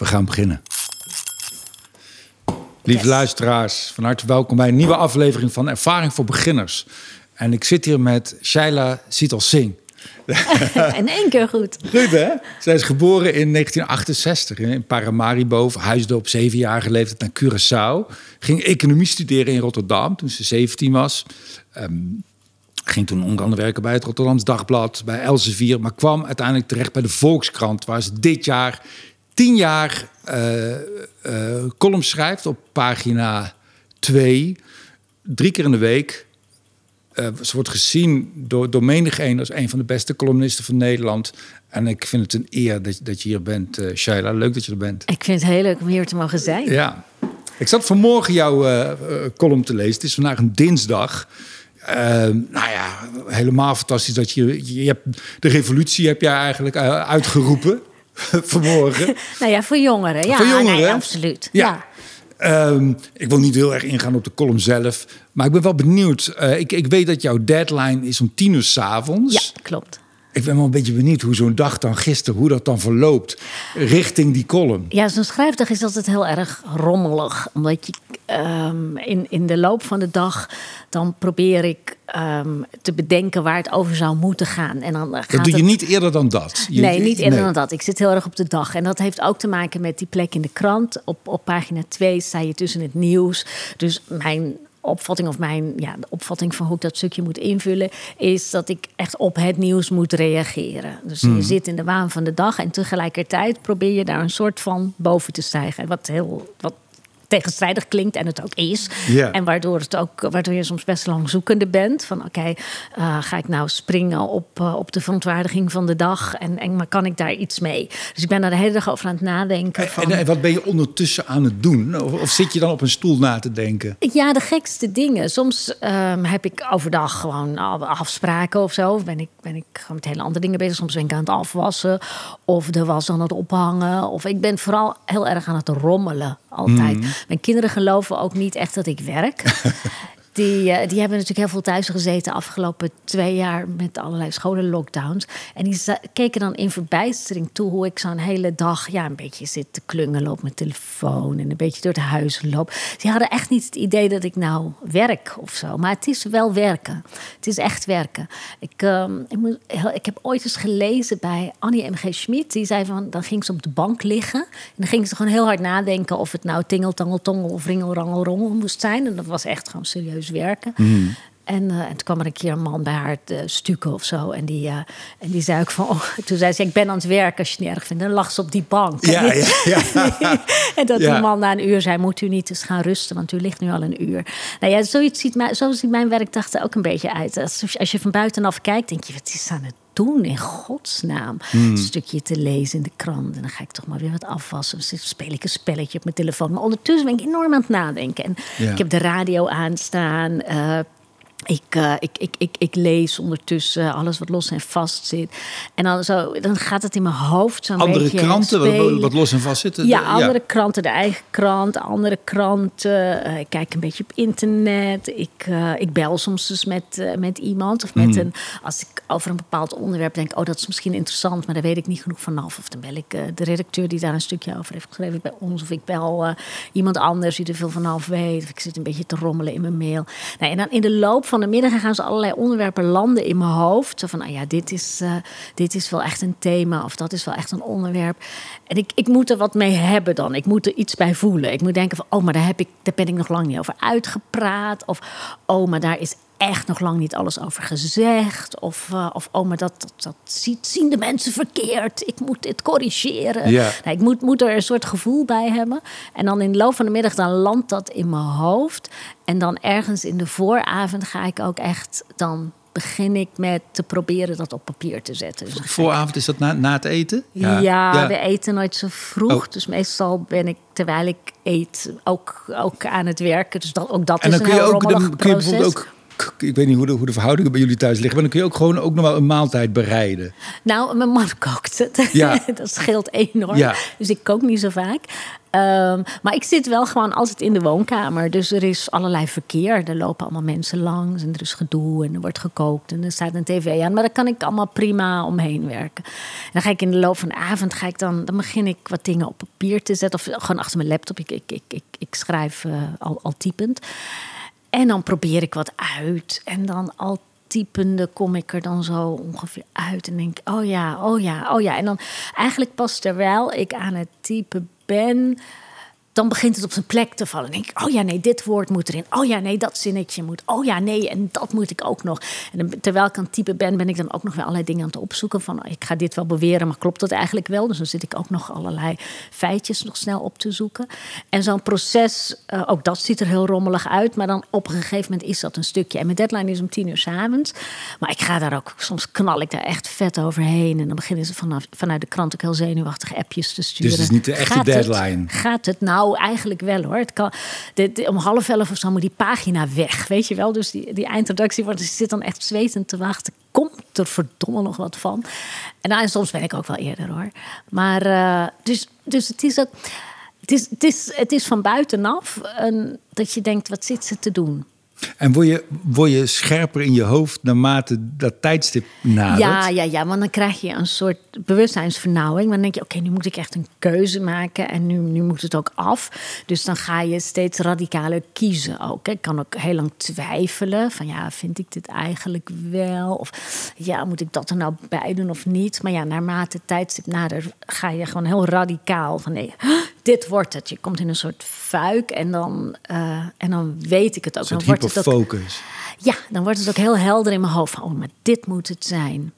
We gaan beginnen. Lieve luisteraars, van harte welkom bij een nieuwe aflevering van Ervaring voor Beginners. En ik zit hier met Shaila Sital Singh. in één keer goed. Goed hè? Zij is geboren in 1968 in Paramaribo, verhuisde op zevenjarige leeftijd naar Curaçao. Ging economie studeren in Rotterdam toen ze 17 was. Ehm, ging toen onder andere werken bij het Rotterdams Dagblad, bij Elsevier, maar kwam uiteindelijk terecht bij de Volkskrant, waar ze dit jaar tien jaar uh, column schrijft op pagina 2, drie keer in de week. Uh, ze wordt gezien door, door menig een als een van de beste columnisten van Nederland. En ik vind het een eer dat, dat je hier bent, uh, Shaila. Leuk dat je er bent. Ik vind het heel leuk om hier te mogen zijn. Ja. Ik zat vanmorgen jouw uh, column te lezen. Het is vandaag een dinsdag. nou ja, helemaal fantastisch dat je, je hebt de revolutie heb jij eigenlijk uitgeroepen. vanmorgen. nou ja, voor jongeren. Ja, voor jongeren. Nee, absoluut. Ja. ja. Um, ik wil niet heel erg ingaan op de column zelf. Maar ik ben wel benieuwd. Uh, ik, ik weet dat jouw deadline is om tien uur s'avonds. Ja, klopt. Ik ben wel een beetje benieuwd hoe zo'n dag dan gisteren, hoe dat dan verloopt richting die column. Ja, zo'n schrijfdag is altijd heel erg rommelig. Omdat je um, in, in de loop van de dag, dan probeer ik um, te bedenken waar het over zou moeten gaan. En dan gaat dat doe je het... niet eerder dan dat? Je, nee, niet eerder nee. dan dat. Ik zit heel erg op de dag. En dat heeft ook te maken met die plek in de krant. Op, op pagina 2 sta je tussen het nieuws. Dus mijn opvatting of mijn ja, de opvatting van hoe ik dat stukje moet invullen, is dat ik echt op het nieuws moet reageren. Dus je zit in de waan van de dag en tegelijkertijd probeer je daar een soort van boven te stijgen. Wat heel wat tegenstrijdig klinkt en het ook is. En waardoor, het ook, waardoor je soms best lang zoekende bent. Van oké, uh, ga ik nou springen op, uh, op de verontwaardiging van de dag? En, en maar kan ik daar iets mee? Dus ik ben daar de hele dag over aan het nadenken. Van, en, en, wat ben je ondertussen aan het doen? Of, of, zit je dan op een stoel na te denken? Ja, de gekste dingen. Soms um, heb ik overdag gewoon afspraken of zo. Ben ik, ben ik gewoon met hele andere dingen bezig. Soms ben ik aan het afwassen. Of de was aan het ophangen. Of ik ben vooral heel erg aan het rommelen. Altijd. Mm. Mijn kinderen geloven ook niet echt dat ik werk. Die, uh, die hebben natuurlijk heel veel thuis gezeten afgelopen twee jaar met allerlei scholenlockdowns. En die keken dan in verbijstering toe hoe ik zo'n hele dag ja, een beetje zit te klungelen op mijn telefoon en een beetje door het huis loop. Die hadden echt niet het idee dat ik nou werk of zo. Maar het is wel werken. Het is echt werken. Ik, um, ik, moet, ik heb ooit eens gelezen bij Annie M.G. Schmid. Die zei van, dan ging ze op de bank liggen. En dan ging ze gewoon heel hard nadenken of het nou tingel, tangel, tongel of ringel, rangel, rommel moest zijn. En dat was echt gewoon serieus werken. Mm. En, uh, en toen kwam er een keer een man bij haar te stukken of zo. En die, uh, en die zei ook van... Oh, toen zei ze, ik ben aan het werk als je het niet erg vindt. Dan lag ze op die bank. Ja, ja, ja. en dat die man na een uur zei... moet u niet eens gaan rusten, want u ligt nu al een uur. Nou ja, zoiets ziet mijn, zo ziet mijn werkdag er ook een beetje uit. Als, als je van buitenaf kijkt, denk je... wat is aan het doen in godsnaam? Hmm. Een stukje te lezen in de krant. En dan ga ik toch maar weer wat afwassen. Of speel ik een spelletje op mijn telefoon. Maar ondertussen ben ik enorm aan het nadenken. En Ja. ik heb de radio aanstaan... eh, ik, uh, ik, ik, ik, ik, lees ondertussen alles wat los en vast zit. En dan, zo, dan gaat het in mijn hoofd zo'n Andere beetje kranten, wat, los en vast zitten? Ja, andere kranten, de eigen krant, andere kranten. Uh, ik kijk een beetje op internet. Ik, uh, ik bel soms dus met, met iemand. Of met Mhm. een, als ik over een bepaald onderwerp denk... oh, dat is misschien interessant, maar daar weet ik niet genoeg vanaf. Of dan bel ik de redacteur die daar een stukje over heeft geschreven bij ons. Of ik bel iemand anders die er veel vanaf weet. Of ik zit een beetje te rommelen in mijn mail. Nou, en dan in de loop van de middag gaan ze allerlei onderwerpen landen in mijn hoofd. Zo van, nou ja, dit is, uh, dit is wel echt een thema. Of dat is wel echt een onderwerp. En ik, ik moet er wat mee hebben dan. Ik moet er iets bij voelen. Ik moet denken van, oh, maar daar, heb ik, daar ben ik nog lang niet over uitgepraat. Of, oh, maar daar is echt nog lang niet alles over gezegd. Of, uh, of oh, maar dat, dat, dat ziet, zien de mensen verkeerd. Ik moet dit corrigeren. Ja. Nou, ik moet, moet er een soort gevoel bij hebben. En dan in de loop van de middag dan landt dat in mijn hoofd. En dan ergens in de vooravond ga ik ook echt... dan begin ik met te proberen dat op papier te zetten. Dus Vooravond, is dat na, na het eten? ja, we eten nooit zo vroeg. Oh. Dus meestal ben ik, terwijl ik eet, ook, ook aan het werken. Dus dat, ook dat En is dan een kun je, heel ook, rommelig dan kun je bijvoorbeeld ook ik weet niet hoe de, hoe de verhoudingen bij jullie thuis liggen, maar dan kun je ook gewoon ook nog wel een maaltijd bereiden. Nou, mijn man kookt het. Ja. dat scheelt enorm. Ja. Dus ik kook niet zo vaak. Ehm, maar ik zit wel gewoon altijd in de woonkamer. Dus er is allerlei verkeer. Er lopen allemaal mensen langs en er is gedoe en er wordt gekookt en er staat een tv aan. Maar daar kan ik allemaal prima omheen werken. En dan ga ik in de loop van de avond, ga ik dan, dan begin ik wat dingen op papier te zetten. Of gewoon achter mijn laptop. Ik, ik, ik, ik, ik schrijf eh, al, al typend. En dan probeer ik wat uit. En dan al typende kom ik er dan zo ongeveer uit. En denk, oh ja, oh ja, oh ja. En dan eigenlijk pas terwijl ik aan het typen ben dan begint het op zijn plek te vallen. Dan denk ik, oh ja, nee, dit woord moet erin. Oh ja, nee, dat zinnetje moet. Oh ja, nee, en dat moet ik ook nog. En terwijl ik aan het typen ben, ben ik dan ook nog weer allerlei dingen aan het opzoeken. Van, ik ga dit wel beweren, maar klopt dat eigenlijk wel? Dus dan zit ik ook nog allerlei feitjes nog snel op te zoeken. En zo'n proces, uh, ook dat ziet er heel rommelig uit. Maar dan op een gegeven moment is dat een stukje. En mijn deadline is om tien uur s'avonds. Maar ik ga daar ook, soms knal ik daar echt vet overheen. En dan beginnen ze vanaf, vanuit de krant ook heel zenuwachtig appjes te sturen. Dus het is niet de echte gaat deadline? Het, gaat het nou? Nou, eigenlijk wel hoor. Het kan, om half elf of zo moet die pagina weg, weet je wel. Dus die, die eindredactie wordt, zit dan echt zwetend te wachten. Komt er verdomme nog wat van? En, nou, soms ben ik ook wel eerder hoor. Maar uh, dus, dus het is ook... Het is, het is, het is van buitenaf een, dat je denkt, wat zit ze te doen? En word je, word je scherper in je hoofd naarmate dat tijdstip nadert? Ja, ja, ja, want dan krijg je een soort bewustzijnsvernauwing. Dan denk je, oké, nu moet ik echt een keuze maken en nu, nu moet het ook af. Dus dan ga je steeds radicaler kiezen ook. Ik kan ook heel lang twijfelen van, ja, vind ik dit eigenlijk wel? Of ja, moet ik dat er nou bij doen of niet? Maar ja, naarmate het tijdstip nadert, ga je gewoon heel radicaal van, nee, dit wordt het. Je komt in een soort fuik en dan, uh, en dan weet ik het ook. dan wordt het ook, focus. Ja, dan wordt het ook heel helder in mijn hoofd. Van, oh, maar dit moet het zijn.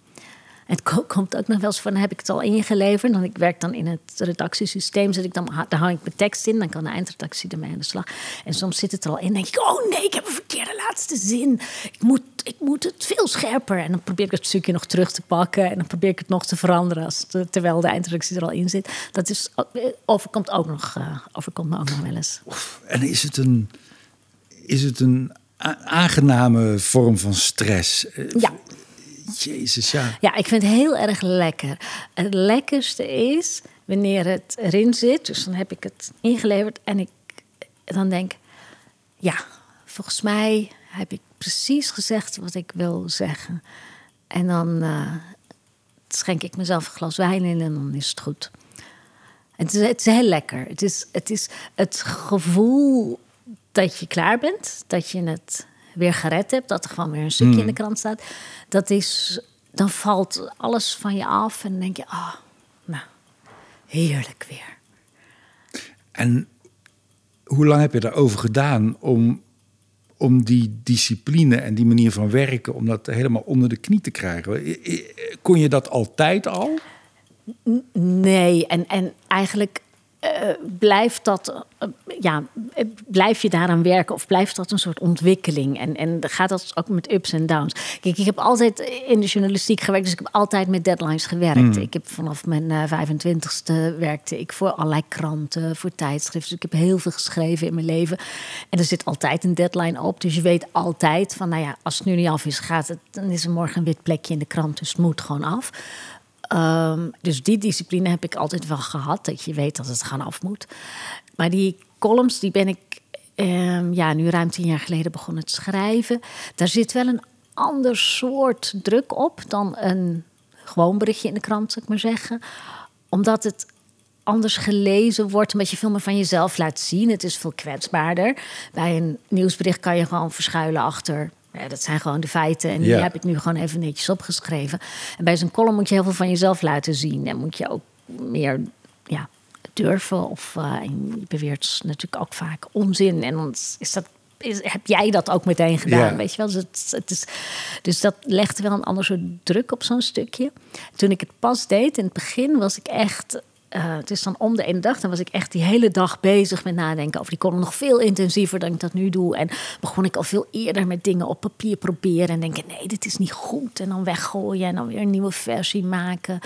Het komt ook nog wel eens van, heb ik het al ingeleverd? Dan ik werk dan in het redactiesysteem, zet ik dan, daar hang ik mijn tekst in, dan kan de eindredactie ermee aan de slag. En soms zit het er al in, denk ik, oh nee, ik heb een verkeerde laatste zin. Ik moet, ik moet het veel scherper. En dan probeer ik het stukje nog terug te pakken en dan probeer ik het nog te veranderen, als terwijl de eindredactie er al in zit. Dat is, overkomt, ook nog, uh, overkomt me ook nog wel eens. En is het een, is het een aangename vorm van stress? Ja. Jezus, ja. Ja, ik vind het heel erg lekker. Het lekkerste is wanneer het erin zit. Dus dan heb ik het ingeleverd en ik dan denk... Ja, volgens mij heb ik precies gezegd wat ik wil zeggen. En dan uh, schenk ik mezelf een glas wijn in en dan is het goed. Het is, het is heel lekker. Het is, het is het gevoel dat je klaar bent, dat je het weer gered hebt, dat er gewoon weer een stukje in de hmm. krant staat. Dat is, dan valt alles van je af en dan denk je, ah, oh, nou, heerlijk weer. En hoe lang heb je daarover gedaan om, om die discipline en die manier van werken, om dat helemaal onder de knie te krijgen? Kon je dat altijd al? Nee, en, en eigenlijk uh, blijft dat, uh, ja, blijf je daaraan werken of blijft dat een soort ontwikkeling? En, en gaat dat ook met ups en downs? Kijk, ik heb altijd in de journalistiek gewerkt, dus ik heb altijd met deadlines gewerkt. Mm. Ik heb vanaf mijn uh, 25ste werkte ik voor allerlei kranten, voor tijdschriften. Dus ik heb heel veel geschreven in mijn leven. En er zit altijd een deadline op, dus je weet altijd van, nou ja, als het nu niet af is, gaat het, dan is er morgen een wit plekje in de krant, dus het moet gewoon af. Um, dus die discipline heb ik altijd wel gehad. Dat je weet dat het gaan af moet. Maar die columns, die ben ik um, ja, nu ruim tien jaar geleden begonnen te schrijven. Daar zit wel een ander soort druk op dan een gewoon berichtje in de krant, zou ik maar zeggen. Omdat het anders gelezen wordt, omdat je veel meer van jezelf laat zien. Het is veel kwetsbaarder. Bij een nieuwsbericht kan je gewoon verschuilen achter ja, dat zijn gewoon de feiten. En die heb ik nu gewoon even netjes opgeschreven. En bij zo'n column moet je heel veel van jezelf laten zien. En moet je ook meer ja, durven. Of uh, je beweert natuurlijk ook vaak onzin. En dan is dat is, heb jij dat ook meteen gedaan, weet je wel? Dus, het, het is, dus dat legde wel een ander soort druk op zo'n stukje. Toen ik het pas deed, in het begin was ik echt uh, het is dan om de ene dag. Dan was ik echt die hele dag bezig met nadenken over die column. Nog veel intensiever dan ik dat nu doe. En begon ik al veel eerder met dingen op papier proberen. En denken, nee, dit is niet goed. En dan weggooien en dan weer een nieuwe versie maken.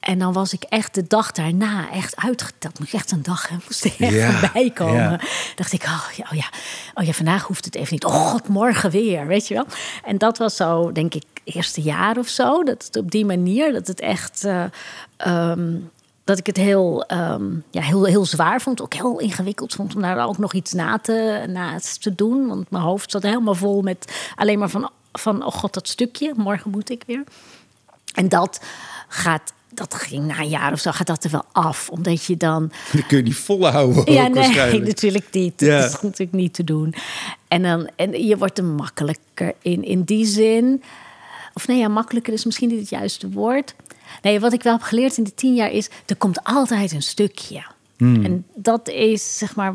En dan was ik echt de dag daarna echt uitgeteld. Moet ik echt een dag, hè, moest er echt Ja, komen. ja. Dacht ik, oh ja, oh ja, oh ja, vandaag hoeft het even niet. Oh god, morgen weer, weet je wel. En dat was zo, denk ik, eerste jaar of zo. Dat het op die manier, dat het echt... eh, ehm, dat ik het heel, ehm, ja, heel, heel zwaar vond. Ook heel ingewikkeld vond om daar ook nog iets na te, na te doen. Want mijn hoofd zat helemaal vol met alleen maar van... van oh god, dat stukje, morgen moet ik weer. En dat gaat... Dat ging na een jaar of zo, gaat dat er wel af. Omdat je dan Dat kun je niet volhouden ja, nee, natuurlijk niet. Dat Ja. is natuurlijk niet te doen. En, dan, en je wordt er makkelijker in. In die zin... Of nee, ja, makkelijker is misschien niet het juiste woord. Nee, wat ik wel heb geleerd in die tien jaar is... er komt altijd een stukje. Hmm. En dat is, zeg maar,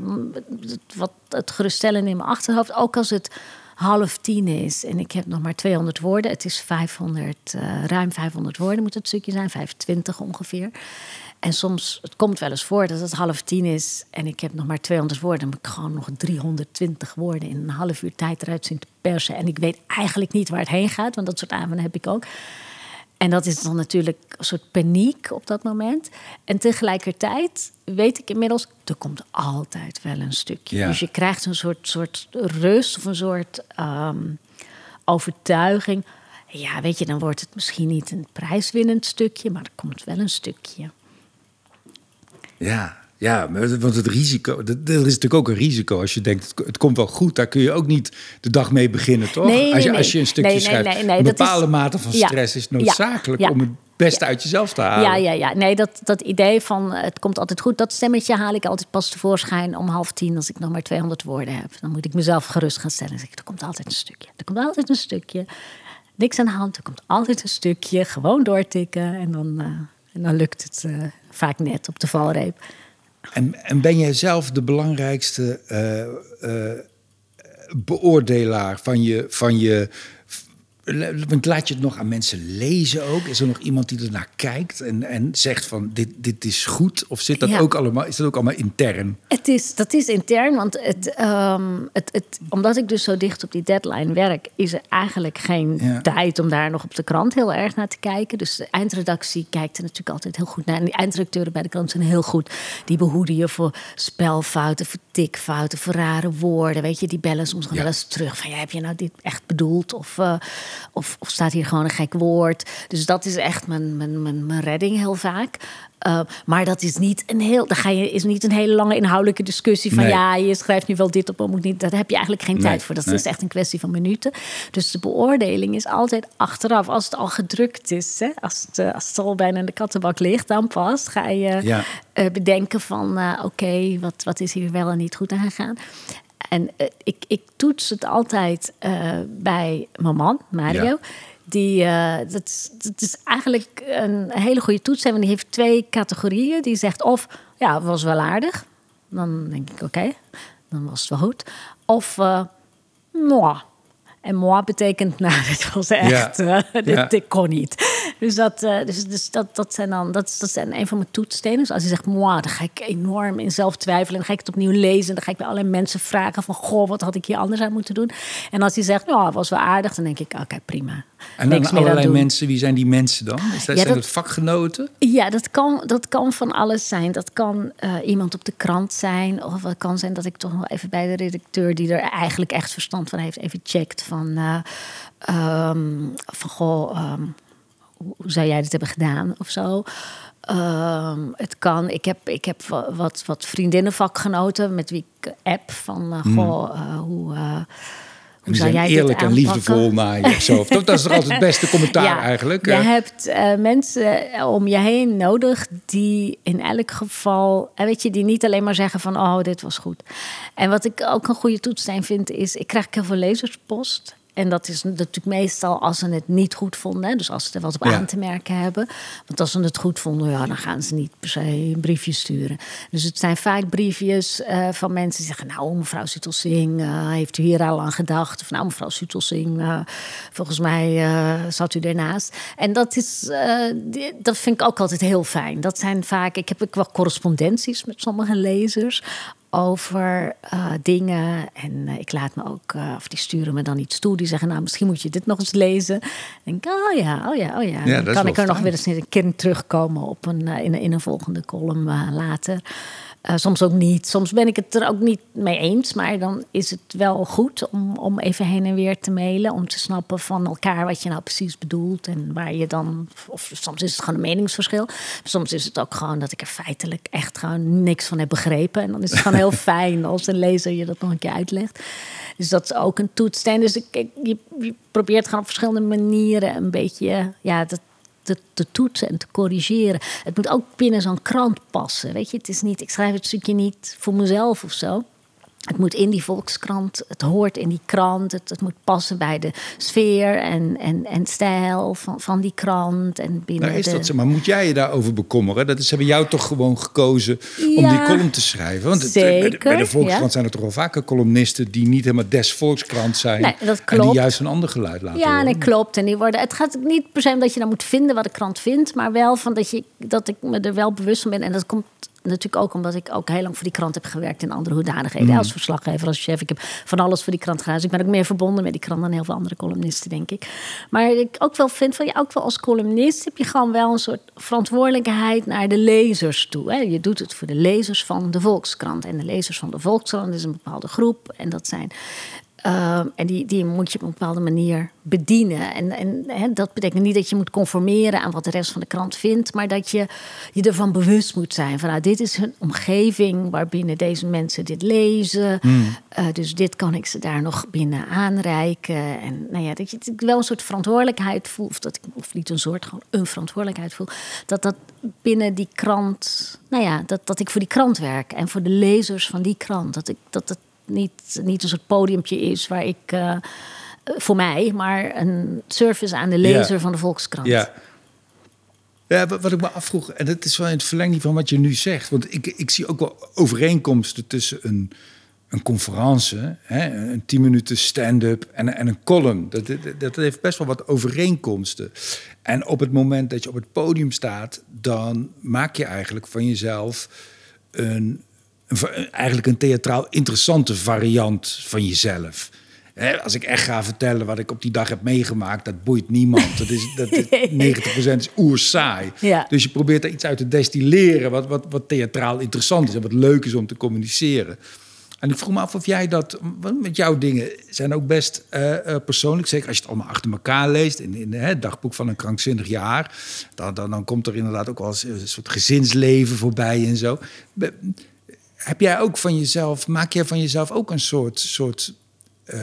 wat het geruststellende in mijn achterhoofd. Ook als het half tien is en ik heb nog maar 200 woorden. Het is 500, eh, ruim 500 woorden moet het stukje zijn, 25 ongeveer. En soms, het komt wel eens voor dat het half tien is en ik heb nog maar 200 woorden. Dan moet ik gewoon nog 320 woorden in een half uur tijd eruit zien te persen. En ik weet eigenlijk niet waar het heen gaat, want dat soort avonden heb ik ook. En dat is dan natuurlijk een soort paniek op dat moment. En tegelijkertijd weet ik inmiddels, er komt altijd wel een stukje. Ja. Dus je krijgt een soort, soort rust of een soort ehm, overtuiging. Ja, weet je, dan wordt het misschien niet een prijswinnend stukje, maar er komt wel een stukje. Ja, ja, want het risico, dat- er is natuurlijk ook een risico als je denkt, het, komt wel goed, daar kun je ook niet de dag mee beginnen, toch? Nee, nee, als, je, nee. als je een stukje Nee, schrijft. een is- bepaalde mate van Ja, stress is noodzakelijk ja. om het beste uit jezelf te halen. Ja, ja, ja. Nee, dat, dat idee van eh, het komt altijd goed, dat stemmetje haal ik altijd pas tevoorschijn om half tien als ik nog maar 200 woorden heb. Dan moet ik mezelf gerust gaan stellen. Dan zeg ik, er komt altijd een stukje. Er komt altijd een stukje. Niks aan de hand, er komt altijd een stukje. Gewoon doortikken en dan, eh, en dan lukt het eh, vaak net op de valreep. En, en ben jij zelf de belangrijkste eh, eh, beoordelaar van je, van je. Want laat je het nog aan mensen lezen ook? Is er nog iemand die ernaar kijkt en, en zegt van dit, dit is goed? Of zit dat Ja. ook allemaal, is dat ook allemaal intern? Het is, dat is intern, want het, ehm, het, het, omdat ik dus zo dicht op die deadline werk, is er eigenlijk geen Ja. tijd om daar nog op de krant heel erg naar te kijken. Dus de eindredactie kijkt er natuurlijk altijd heel goed naar. En die eindredacteuren bij de krant zijn heel goed. Die behoeden je voor spelfouten, voor tikfouten, voor rare woorden. Weet je, die bellen soms Ja. wel eens terug van ja, heb je nou dit echt bedoeld? Of, eh, of, of staat hier gewoon een gek woord? Dus dat is echt mijn, mijn, mijn, mijn redding heel vaak. Uh, maar dat is niet een heel. Dan ga je, is niet een hele lange inhoudelijke discussie van Nee. ja, je schrijft nu wel dit op, maar moet niet. Daar heb je eigenlijk geen Nee, tijd voor. Dat nee. is echt een kwestie van minuten. Dus de beoordeling is altijd achteraf, als het al gedrukt is, hè, als, het, eh, als het al bijna in de kattenbak ligt, dan pas ga je Ja. eh, bedenken van eh, oké, wat, wat is hier wel en niet goed aan gegaan. En eh, ik, ik toets het altijd eh, bij mijn man, Mario. Ja. Die, eh, dat, is, dat is eigenlijk een hele goede toets. Want die heeft twee categorieën. Die zegt of, ja, het was wel aardig. Dan denk ik, oké, dan was het wel goed. Of, eh moi. En moi betekent, nou, dit was echt, Ja. dit, Ja. dit kon niet. Dus, dat, eh, dus, dus dat, dat zijn dan, dat, is- dat zijn een van mijn toetsstenen. Dus als hij zegt moi, dan ga ik enorm in zelf twijfelen. En dan ga ik het opnieuw lezen. En dan ga ik bij allerlei mensen vragen van, goh, wat had ik hier anders aan moeten doen? En als hij zegt, nou, het was wel aardig, dan denk ik, oké, prima. En dan allerlei mensen, wie zijn die mensen dan? Is dat, Ja, zijn dat- dat vakgenoten? Ja, dat kan, dat kan van alles zijn. Dat kan eh, iemand op de krant zijn. Of het kan zijn dat ik toch nog even bij de redacteur... die er eigenlijk echt verstand van heeft, even checkt van... eh, ehm, van goh, ehm, hoe zou jij dit hebben gedaan of zo. Ehm, het kan, ik heb, ik heb wa- wat, wat vriendinnenvakgenoten met wie ik app van... eh, goh, eh, hoe... eh, hoe zou jij dit eerlijk en liefdevol naar je of zo. Dat is toch altijd het beste commentaar eigenlijk. Je hebt mensen om je heen nodig die in elk geval, weet je, die niet alleen maar zeggen van, oh, dit was goed. En wat ik ook een goede toetssteen vind, is, ik krijg heel veel lezerspost. En dat is natuurlijk meestal als ze het niet goed vonden. hè. Dus als ze er wat op Ja. aan te merken hebben. Want als ze het goed vonden, ja, dan gaan ze niet per se een briefje sturen. Dus het zijn vaak briefjes eh, van mensen die zeggen... nou, mevrouw Sutelsing, eh, heeft u hier al aan gedacht? Of nou, mevrouw Sutelsing, eh, volgens mij zat u ernaast. En dat, is, die- dat vind ik ook altijd heel fijn. Dat zijn vaak... Ik heb ook wel correspondenties met sommige lezers over uh, dingen. En uh, ik laat me ook, uh, of die sturen me dan iets toe. Die zeggen, nou, misschien moet je dit nog eens lezen. En denk ik, oh ja, oh ja, oh ja. Ja, dan kan ik er fijn. nog weer eens een keer terugkomen op een, in, in een volgende column later. Uh, soms ook niet. Soms ben ik het er ook niet mee eens. Maar dan is het wel goed om, om even heen en weer te mailen. Om te snappen van elkaar wat je nou precies bedoelt. En waar je dan. Of soms is het gewoon een meningsverschil. Soms is het ook gewoon dat ik er feitelijk echt gewoon niks van heb begrepen. En dan is het gewoon heel fijn als een lezer je dat nog een keer uitlegt. Dus dat is ook een toetssteen. Dus ik, je, je probeert gewoon op verschillende manieren een beetje. Ja, dat, te, te, toetsen en te corrigeren. Het moet ook binnen zo'n krant passen. Weet je, het is niet, ik schrijf het stukje niet voor mezelf of zo. Het moet in die volkskrant, het hoort in die krant, het, het moet passen bij de sfeer en, en, en stijl van, van die krant. En binnen nou is de... dat zo, maar moet jij je daarover bekommeren? Dat is, hebben jou toch gewoon gekozen om Ja, die column te schrijven? Want het- zeker, bij, de, bij de Volkskrant ja. zijn er toch wel vaker columnisten die niet helemaal des Volkskrant zijn. Nee, dat En klopt. die juist een ander geluid laten Ja, horen. nee, klopt. En die worden, het gaat niet per se om dat je dan moet vinden wat de krant vindt, maar wel van dat, je, dat ik me er wel bewust van ben. En dat komt natuurlijk ook omdat ik ook heel lang voor die krant heb gewerkt in andere hoedanigheden. Als verslaggever, als chef. Ik heb van alles voor die krant gedaan. Dus ik ben ook meer verbonden met die krant dan heel veel andere columnisten, denk ik. Maar ik ook wel vind van ja, ook wel als columnist heb je gewoon wel een soort verantwoordelijkheid naar de lezers toe. Hè. Je doet het voor de lezers van de Volkskrant. En de lezers van de Volkskrant is een bepaalde groep. En dat zijn Uh, en die, die moet je op een bepaalde manier bedienen. En, en hè, dat betekent niet dat je moet conformeren aan wat de rest van de krant vindt, maar dat je je ervan bewust moet zijn van nou, dit is een omgeving waarbinnen deze mensen dit lezen. Hmm. Uh, dus dit kan ik ze daar nog binnen aanreiken. En nou ja, dat je wel een soort verantwoordelijkheid voelt, of, dat ik, of niet een soort, gewoon een verantwoordelijkheid voel, dat dat binnen die krant, nou ja, dat, dat ik voor die krant werk en voor de lezers van die krant. Dat ik dat niet, niet een soort podiumpje is waar ik uh, voor mij, maar een service aan de lezer Ja. van de Volkskrant. Ja. Ja, wat ik me afvroeg, en dat is wel in het verlenging van wat je nu zegt. Want ik, ik zie ook wel overeenkomsten tussen een, een conferentie, hè, een 10 minuten stand-up en, en een column. Dat, dat, dat heeft best wel wat overeenkomsten. En op het moment dat je op het podium staat, dan maak je eigenlijk van jezelf een, een, eigenlijk een theatraal interessante variant van jezelf. Als ik echt ga vertellen wat ik op die dag heb meegemaakt, dat boeit niemand. Dat is, dat is 90% is oersaai. Ja. Dus je probeert er iets uit te destilleren wat, wat, wat theatraal interessant is en wat leuk is om te communiceren. En ik vroeg me af of jij dat, want met jouw dingen zijn ook best eh, eh, persoonlijk, zeker als je het allemaal achter elkaar leest in, het dagboek van een krankzinnig jaar, dan, dan, dan komt er inderdaad ook wel eens een soort gezinsleven voorbij en zo. Heb jij ook van jezelf, maak jij van jezelf ook een soort, soort eh,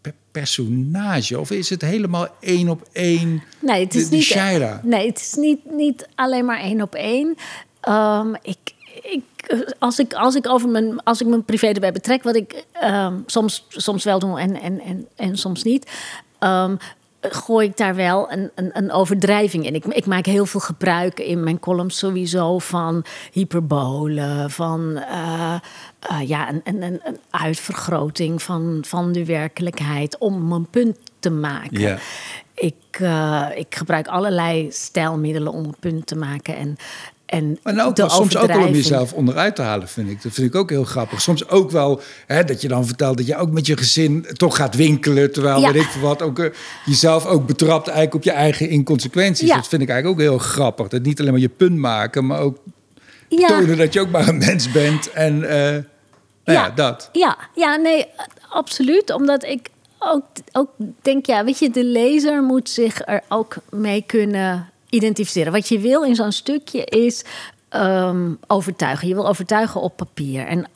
pe- personage? Of is het helemaal één op één Nee, het is de, de niet. Shaira? Nee, het is niet, niet alleen maar één op één. Ehm, ik, ik, als, ik, als, ik over mijn, als ik mijn privé erbij betrek, wat ik ehm, soms, soms wel doe en, en, en, en soms niet. ehm, gooi ik daar wel een, een, een overdrijving in. Ik, ik maak heel veel gebruik in mijn columns sowieso van hyperbolen, van eh, eh, ja, een, een, uitvergroting van, van de werkelijkheid om een punt te maken. Ik, eh, ik gebruik allerlei stijlmiddelen om een punt te maken. En, en ook wel, soms ook wel om jezelf onderuit te halen, vind ik. Dat vind ik ook heel grappig. Soms ook wel hè, dat je dan vertelt dat je ook met je gezin toch gaat winkelen. Terwijl, Ja. weet ik wat, ook, eh, jezelf ook betrapt eigenlijk op je eigen inconsequenties. Ja. Dat vind ik eigenlijk ook heel grappig. Dat niet alleen maar je punt maken, maar ook Ja. tonen dat je ook maar een mens bent. En eh, nou ja. dat. Ja, ja, nee, absoluut. Omdat ik ook, ook denk, ja, weet je, de lezer moet zich er ook mee kunnen identificeren. Wat je wil in zo'n stukje is ehm, overtuigen. Je wil overtuigen op papier. En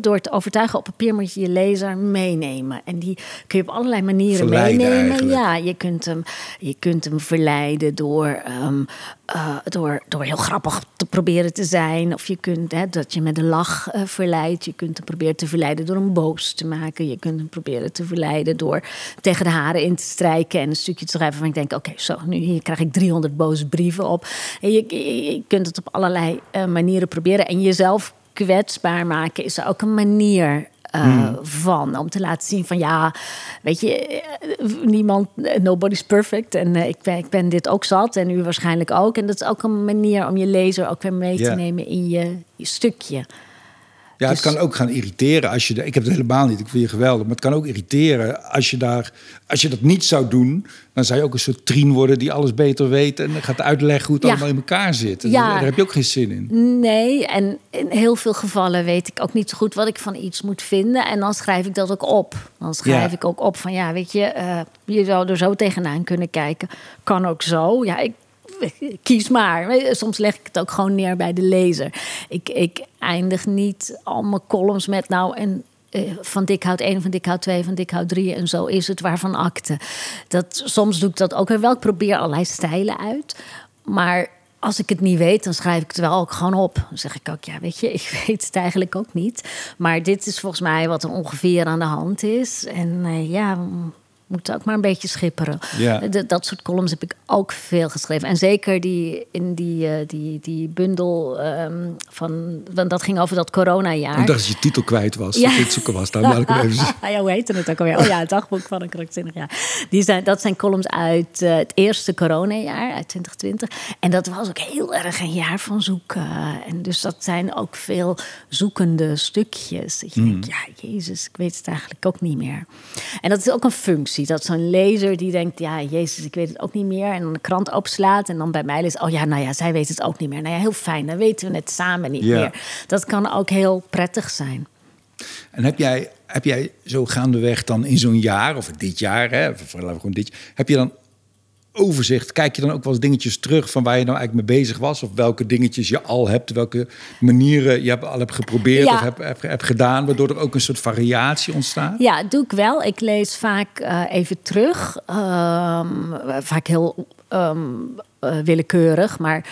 door te overtuigen op papier moet je je lezer meenemen. En die kun je op allerlei manieren Verleiden meenemen. eigenlijk. Ja, je kunt hem, je kunt hem verleiden door, ehm, eh, door, door heel grappig te proberen te zijn. Of je kunt hè, dat je met een lach eh, verleidt. Je kunt hem proberen te verleiden door hem boos te maken. Je kunt hem proberen te verleiden door tegen de haren in te strijken en een stukje te schrijven van ik denk, oké, zo, nu hier krijg ik 300 boze brieven op. En je, je, je kunt het op allerlei eh, manieren proberen en jezelf kwetsbaar maken is er ook een manier eh, van. Om te laten zien van ja, weet je, eh, niemand, eh, nobody's perfect. En ik, ben, ik ben dit ook zat en u waarschijnlijk ook. En dat is ook een manier om je lezer ook weer mee te nemen in je, je stukje. Ja, Dus- het kan ook gaan irriteren als je... de- Ik heb het helemaal niet, ik vind je geweldig. Maar het kan ook irriteren als je, daar, als je dat niet zou doen... dan zou je ook een soort trien worden die alles beter weet... en gaat uitleggen hoe het Ja. allemaal in elkaar zit. En Ja. Daar heb je ook geen zin in. Nee, en in heel veel gevallen weet ik ook niet zo goed wat ik van iets moet vinden. En dan schrijf ik dat ook op. Dan schrijf Ja. ik ook op van ja, weet je, eh, je zou er zo tegenaan kunnen kijken. Kan ook zo. Ja, ik kies maar. Je, Soms leg ik het ook gewoon neer bij de lezer. Ik, ik eindig niet al mijn columns met nou en eh, van Dikhout 1, van Dikhout 2, van Dikhout 3 en zo is het waarvan akte. Dat, soms doe ik dat ook wel. Ik probeer allerlei stijlen uit. Maar als ik het niet weet, dan schrijf ik het wel ook gewoon op. Dan zeg ik ook, ja, weet je, ik weet het eigenlijk ook niet. Maar dit is volgens mij wat er ongeveer aan de hand is. En eh, ja, we moeten ook maar een beetje schipperen. Ja. D- dat soort columns heb ik ook veel geschreven. En zeker die, in die, eh, die, die bundel ehm, van... Want dat ging over dat coronajaar. Ik dacht dat je titel kwijt was. Ja. Dat het zoeken was. Laat ik hem even ja, hoe heette het ook alweer? Oh ja, het dagboek van een krankzinnig jaar. Die zijn, dat zijn columns uit eh, het eerste coronajaar, uit 2020. En dat was ook heel erg een jaar van zoeken. En dus dat zijn ook veel zoekende stukjes. Dat je denkt, ja, jezus, ik weet het eigenlijk ook niet meer. En dat is ook een functie. Dat zo'n lezer die denkt, ja, jezus, ik weet het ook niet meer. En dan de krant opslaat en dan bij mij leest, oh ja, nou ja, zij weet het ook niet meer. Nou ja, heel fijn, dan weten we het samen niet Ja. meer. Dat kan ook heel prettig zijn. En heb jij, heb jij zo gaandeweg dan in zo'n jaar, of dit jaar, hè, of gewoon dit jaar, heb je dan overzicht? Kijk je dan ook wel eens dingetjes terug van waar je nou eigenlijk mee bezig was? Of welke dingetjes je al hebt, welke manieren je al hebt geprobeerd Ja. of hebt, hebt, hebt gedaan, waardoor er ook een soort variatie ontstaat? Ja, doe ik wel. Ik lees vaak eh, even terug. Ehm, vaak heel ehm, eh, willekeurig. Maar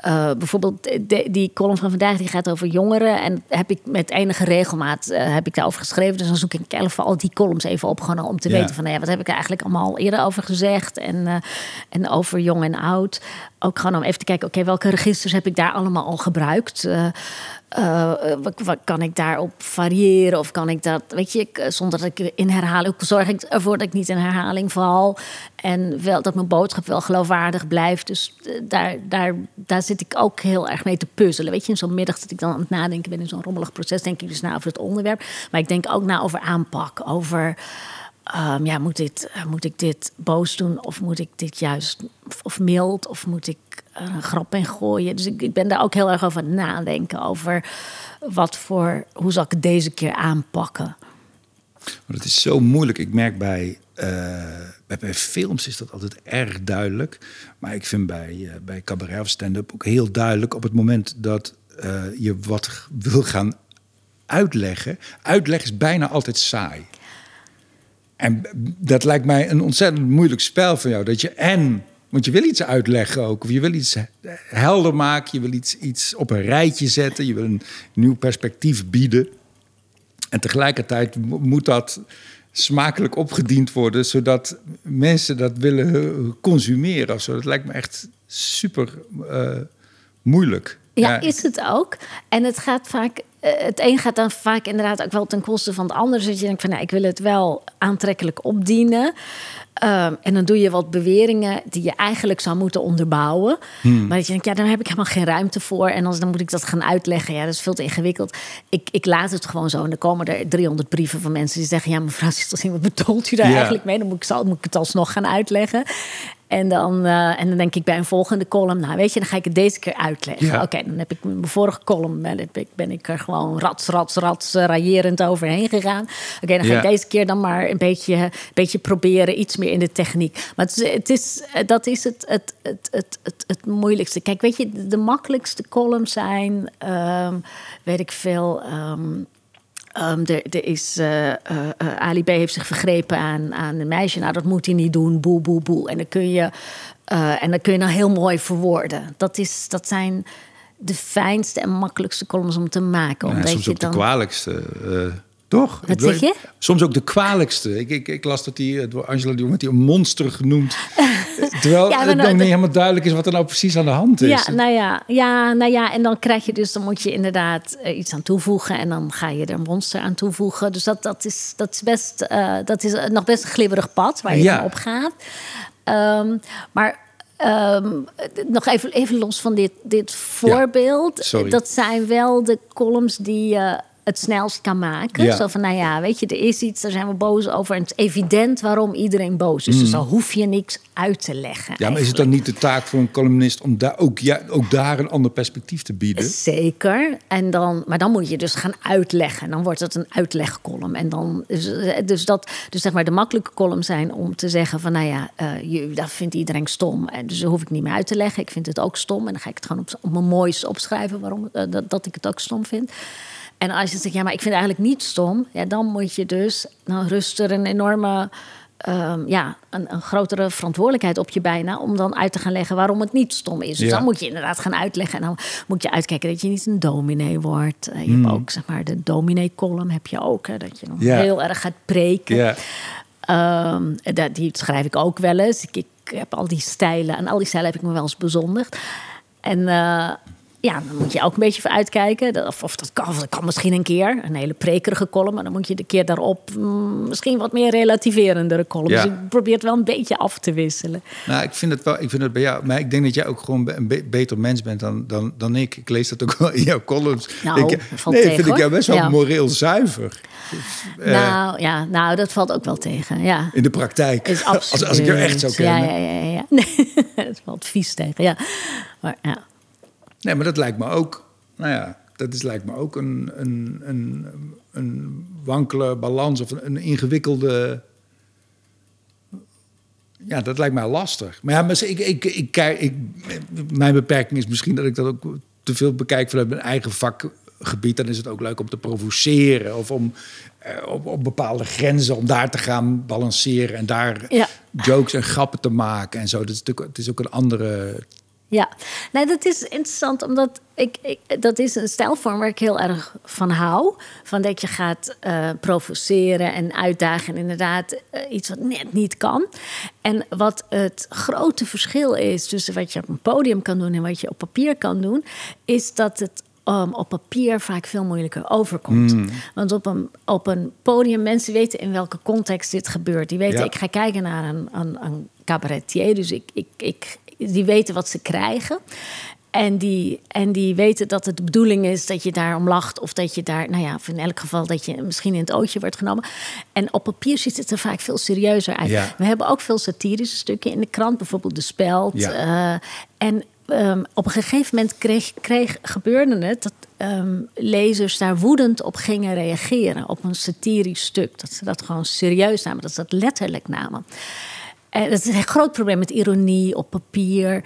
eh, bijvoorbeeld de- die column van vandaag die gaat over jongeren. En heb ik met enige regelmaat eh, heb ik daarover geschreven. Dus dan zoek ik even al die columns even op. Gewoon om te Ja. weten van nou ja, wat heb ik er eigenlijk allemaal al eerder over gezegd. En, eh, en over jong en oud. Ook gewoon om even te kijken, oké, welke registers heb ik daar allemaal al gebruikt? Eh, eh, wat, wat kan ik daarop variëren? Of kan ik dat, weet je, eh, zonder dat ik in herhaling, zorg ik ervoor dat ik niet in herhaling val. En wel dat mijn boodschap wel geloofwaardig blijft. Dus daar, daar, daar zit ik ook heel erg mee te puzzelen. Weet je, in zo'n middag dat ik dan aan het nadenken ben in zo'n rommelig proces, denk ik dus na over het onderwerp. Maar ik denk ook na over aanpak, over. ehm, ja, moet, dit, moet ik dit boos doen of moet ik dit juist of, mild of moet ik een grap in gooien? Dus ik, ik ben daar ook heel erg over nadenken over wat voor, hoe zal ik het deze keer aanpakken? Want het is zo moeilijk. Ik merk bij, eh, bij, films is dat altijd erg duidelijk. Maar ik vind bij, eh, bij cabaret of stand-up ook heel duidelijk... op het moment dat eh, je wat wil gaan uitleggen... uitleg is bijna altijd saai. En dat lijkt mij een ontzettend moeilijk spel van jou. Dat je en... Want je wil iets uitleggen ook. Of je wil iets helder maken. Je wil iets, iets op een rijtje zetten. Je wil een nieuw perspectief bieden. En tegelijkertijd mo- moet dat smakelijk opgediend worden, zodat mensen dat willen consumeren. Zo. Dat lijkt me echt super eh, moeilijk. Ja, is het ook. En het gaat vaak. Eh, Het een gaat dan vaak inderdaad ook wel ten koste van het ander. Dus je denkt van nou, ik wil het wel aantrekkelijk opdienen. Ehm, en dan doe je wat beweringen die je eigenlijk zou moeten onderbouwen. Maar dat je denkt, ja, daar heb ik helemaal geen ruimte voor. En als, dan moet ik dat gaan uitleggen. Ja, dat is veel te ingewikkeld. Ik, ik laat het gewoon zo. En dan komen er 300 brieven van mensen die zeggen... ja, mevrouw Sisselsin, wat bedoelt u daar eigenlijk mee? Dan moet ik, zal, moet ik het alsnog gaan uitleggen. En dan, eh, en dan denk ik bij een volgende column... nou, weet je, dan ga ik het deze keer uitleggen. Ja. Oké, dan heb ik mijn vorige column... ben ik, ben ik er gewoon rats, rats, rats... raillerend overheen gegaan. Oké, dan ga Ja. ik deze keer dan maar een beetje, een beetje proberen... iets meer in de techniek. Maar het is, het is, eh, dat is het, het, het, het, het, het moeilijkste. Kijk, weet je, de, de makkelijkste columns zijn... ehm, weet ik veel... ehm, Ehm, er, er is, eh, eh, eh, Ali B heeft zich vergrepen aan, aan een meisje. Nou, dat moet hij niet doen. Boe, boe, boe. En dan kun je, en dan kun je nou heel mooi verwoorden. Dat, is, dat zijn de fijnste en makkelijkste columns om te maken. Ja, omdat soms je ook dan... de kwalijkste. Eh, toch? Wat zeg je? Soms ook de kwalijkste. Ik, ik, ik las dat die, door Angela Jong werd die een monster genoemd. Terwijl Ja, het nou, nog niet helemaal duidelijk is wat er nou precies aan de hand is. Ja, nou ja, ja, nou ja, en dan krijg je dus, dan moet je inderdaad eh, iets aan toevoegen en dan ga je er een monster aan toevoegen. Dus dat, dat, is, dat is best, eh, dat is nog best een glibberig pad waar je Ja. op gaat. Ehm, maar ehm, nog even, even los van dit, dit voorbeeld. dat zijn wel de columns die je het snelst kan maken. Ja. Zo van, nou ja, weet je, er is iets, daar zijn we boos over. En het is evident waarom iedereen boos is. Dus dan hoef je niks uit te leggen. Mm. Ja, maar is het dan niet de taak voor een columnist om daar ook, ja, ook daar een ander perspectief te bieden? Zeker. En dan, maar dan moet je dus gaan uitleggen. Dan wordt het een uitlegcolumn. En dan, dus, dus, dat, dus zeg maar de makkelijke column zijn om te zeggen van... nou ja, eh, je, dat vindt iedereen stom. En dus dat hoef ik niet meer uit te leggen. Ik vind het ook stom. En dan ga ik het gewoon op, op mijn mooiste opschrijven... waarom eh, dat, dat ik het ook stom vind. En als je zegt, ja, maar ik vind het eigenlijk niet stom... Ja, dan moet je dus, dan rust er een enorme... ehm, ja, een, een grotere verantwoordelijkheid op je bijna... om dan uit te gaan leggen waarom het niet stom is. Dus Ja. dan moet je inderdaad gaan uitleggen. En dan moet je uitkijken dat je niet een dominee wordt. Eh, je hebt ook, zeg maar, de dominee-column heb je ook. Hè, dat je nog Hmm. Heel erg gaat preken. Ja. Ehm, dat, die schrijf ik ook wel eens. Ik, ik heb al die stijlen. En al die stijlen heb ik me wel eens bezondigd. En eh, ja, dan moet je ook een beetje voor uitkijken. Of, of dat, kan, of dat kan misschien een keer. Een hele prekerige column. Maar dan moet je de keer daarop mm, misschien wat meer relativerendere column. Ja. Dus ik probeer het wel een beetje af te wisselen. Nou, ik vind het wel, ik vind het bij jou, maar ik denk dat jij ook gewoon een be- beter mens bent dan, dan, dan ik. Ik lees dat ook wel in jouw columns. Nou, Ik- valt nee, tegen, vind ik jou best wel Ja. moreel zuiver Eh. nou, ja, nou, dat valt ook wel tegen. Ja. in de praktijk. Is als, als ik jou echt zou Ja, kennen. ja, ja. ja. Nee, het valt vies tegen, ja. Maar ja. Nee, maar dat lijkt me ook, nou ja, dat is, lijkt me ook een, een, een, een wankele balans of een, een ingewikkelde. Ja, dat lijkt mij lastig. Maar ja, maar ik, ik, ik, ik, mijn beperking is misschien dat ik dat ook te veel bekijk vanuit mijn eigen vakgebied. Dan is het ook leuk om te provoceren of om eh, op, op bepaalde grenzen, om daar te gaan balanceren en daar Ja. jokes en grappen te maken en zo. Dat is natuurlijk, het is ook een andere Ja, nee, dat is interessant, omdat ik, ik, dat is een stijlvorm waar ik heel erg van hou. Van dat je gaat eh, provoceren en uitdagen en inderdaad eh, iets wat net niet kan. En wat het grote verschil is tussen wat je op een podium kan doen en wat je op papier kan doen, is dat het um, op papier vaak veel moeilijker overkomt. Want op een, op een podium, mensen weten in welke context dit gebeurt. Die weten, Ja. ik ga kijken naar een, een, een cabaretier, dus ik, ik, ik, die weten wat ze krijgen. En die, en die weten dat het de bedoeling is dat je daarom lacht. Of dat je daar, nou ja, of in elk geval dat je misschien in het ootje wordt genomen. En op papier ziet het er vaak veel serieuzer uit. Ja. We hebben ook veel satirische stukken in de krant, bijvoorbeeld De Speld. Ja. Eh, en ehm, op een gegeven moment kreeg, kreeg, gebeurde het dat ehm, lezers daar woedend op gingen reageren. Op een satirisch stuk. Dat ze dat gewoon serieus namen, dat ze dat letterlijk namen. En dat is een groot probleem met ironie op papier.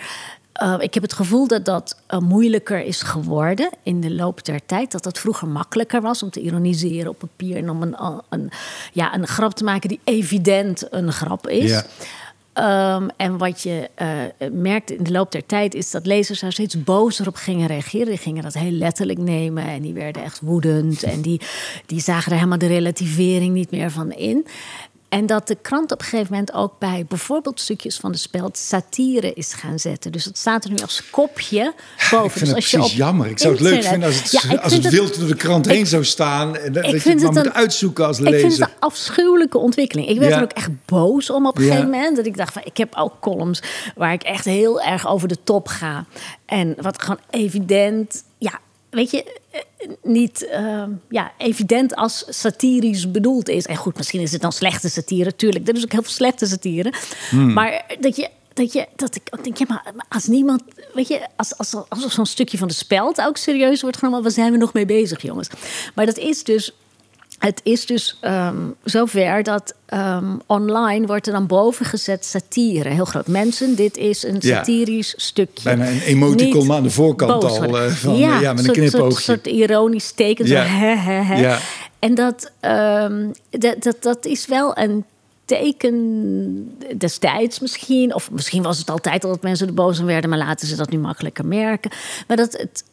Uh, ik heb het gevoel dat dat uh, moeilijker is geworden in de loop der tijd. Dat dat vroeger makkelijker was om te ironiseren op papier en om een, een, ja, een grap te maken die evident een grap is. Ja. Um, en wat je uh, merkt in de loop der tijd is dat lezers daar steeds bozer op gingen reageren. Die gingen dat heel letterlijk nemen en die werden echt woedend. En die, die zagen er helemaal de relativering niet meer van in. En dat de krant op een gegeven moment ook bij bijvoorbeeld stukjes van de speld satire is gaan zetten. Dus dat staat er nu als kopje boven. Ik vind dus het als je op jammer. Ik zou het leuk vinden als het, Ja, als het wild door de krant ik- heen zou staan. En dat ik je vind het maar het een- uitzoeken als Ik vind het lezer. een afschuwelijke ontwikkeling. Ik werd Ja. er ook echt boos om op een Ja. gegeven moment. Dat ik dacht van, ik heb ook columns waar ik echt heel erg over de top ga. En wat gewoon evident, ja, weet je, niet ehm, ja, evident als satirisch bedoeld is. En goed, misschien is het dan slechte satire, tuurlijk. Er is ook heel veel slechte satire. Hmm. Maar dat je... Dat, je, dat ik denk, ja, maar als niemand, weet je, als, als, als er zo'n stukje van de speld ook serieus wordt genomen, waar zijn we nog mee bezig, jongens? Maar dat is dus het is dus ehm, zover dat ehm, online wordt er dan boven gezet satire. Heel groot. Mensen, dit is een Ja. satirisch stukje. Bijna een emoticon Niet aan de voorkant boos al, eh, van, ja, met een knipoogje. Soort, soort ironisch teken. Ja. Zo. Ja. En dat, ehm, dat, dat, dat is wel een teken destijds misschien. Of misschien was het altijd al dat mensen er boos om werden... maar laten ze dat nu makkelijker merken. Maar dat het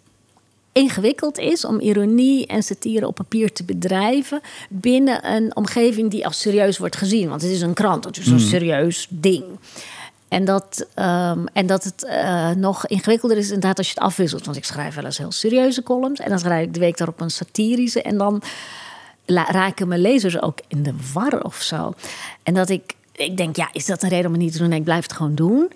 ingewikkeld is om ironie en satire op papier te bedrijven binnen een omgeving die als serieus wordt gezien. Want het is een krant, het is een serieus ding. En dat, um, en dat het uh, nog ingewikkelder is inderdaad als je het afwisselt. Want ik schrijf wel eens heel serieuze columns. En dan schrijf ik de week daarop een satirische. En dan raken mijn lezers ook in de war of zo. En dat ik, ik denk, ja, is dat een reden om het niet te doen? Nee, ik blijf het gewoon doen.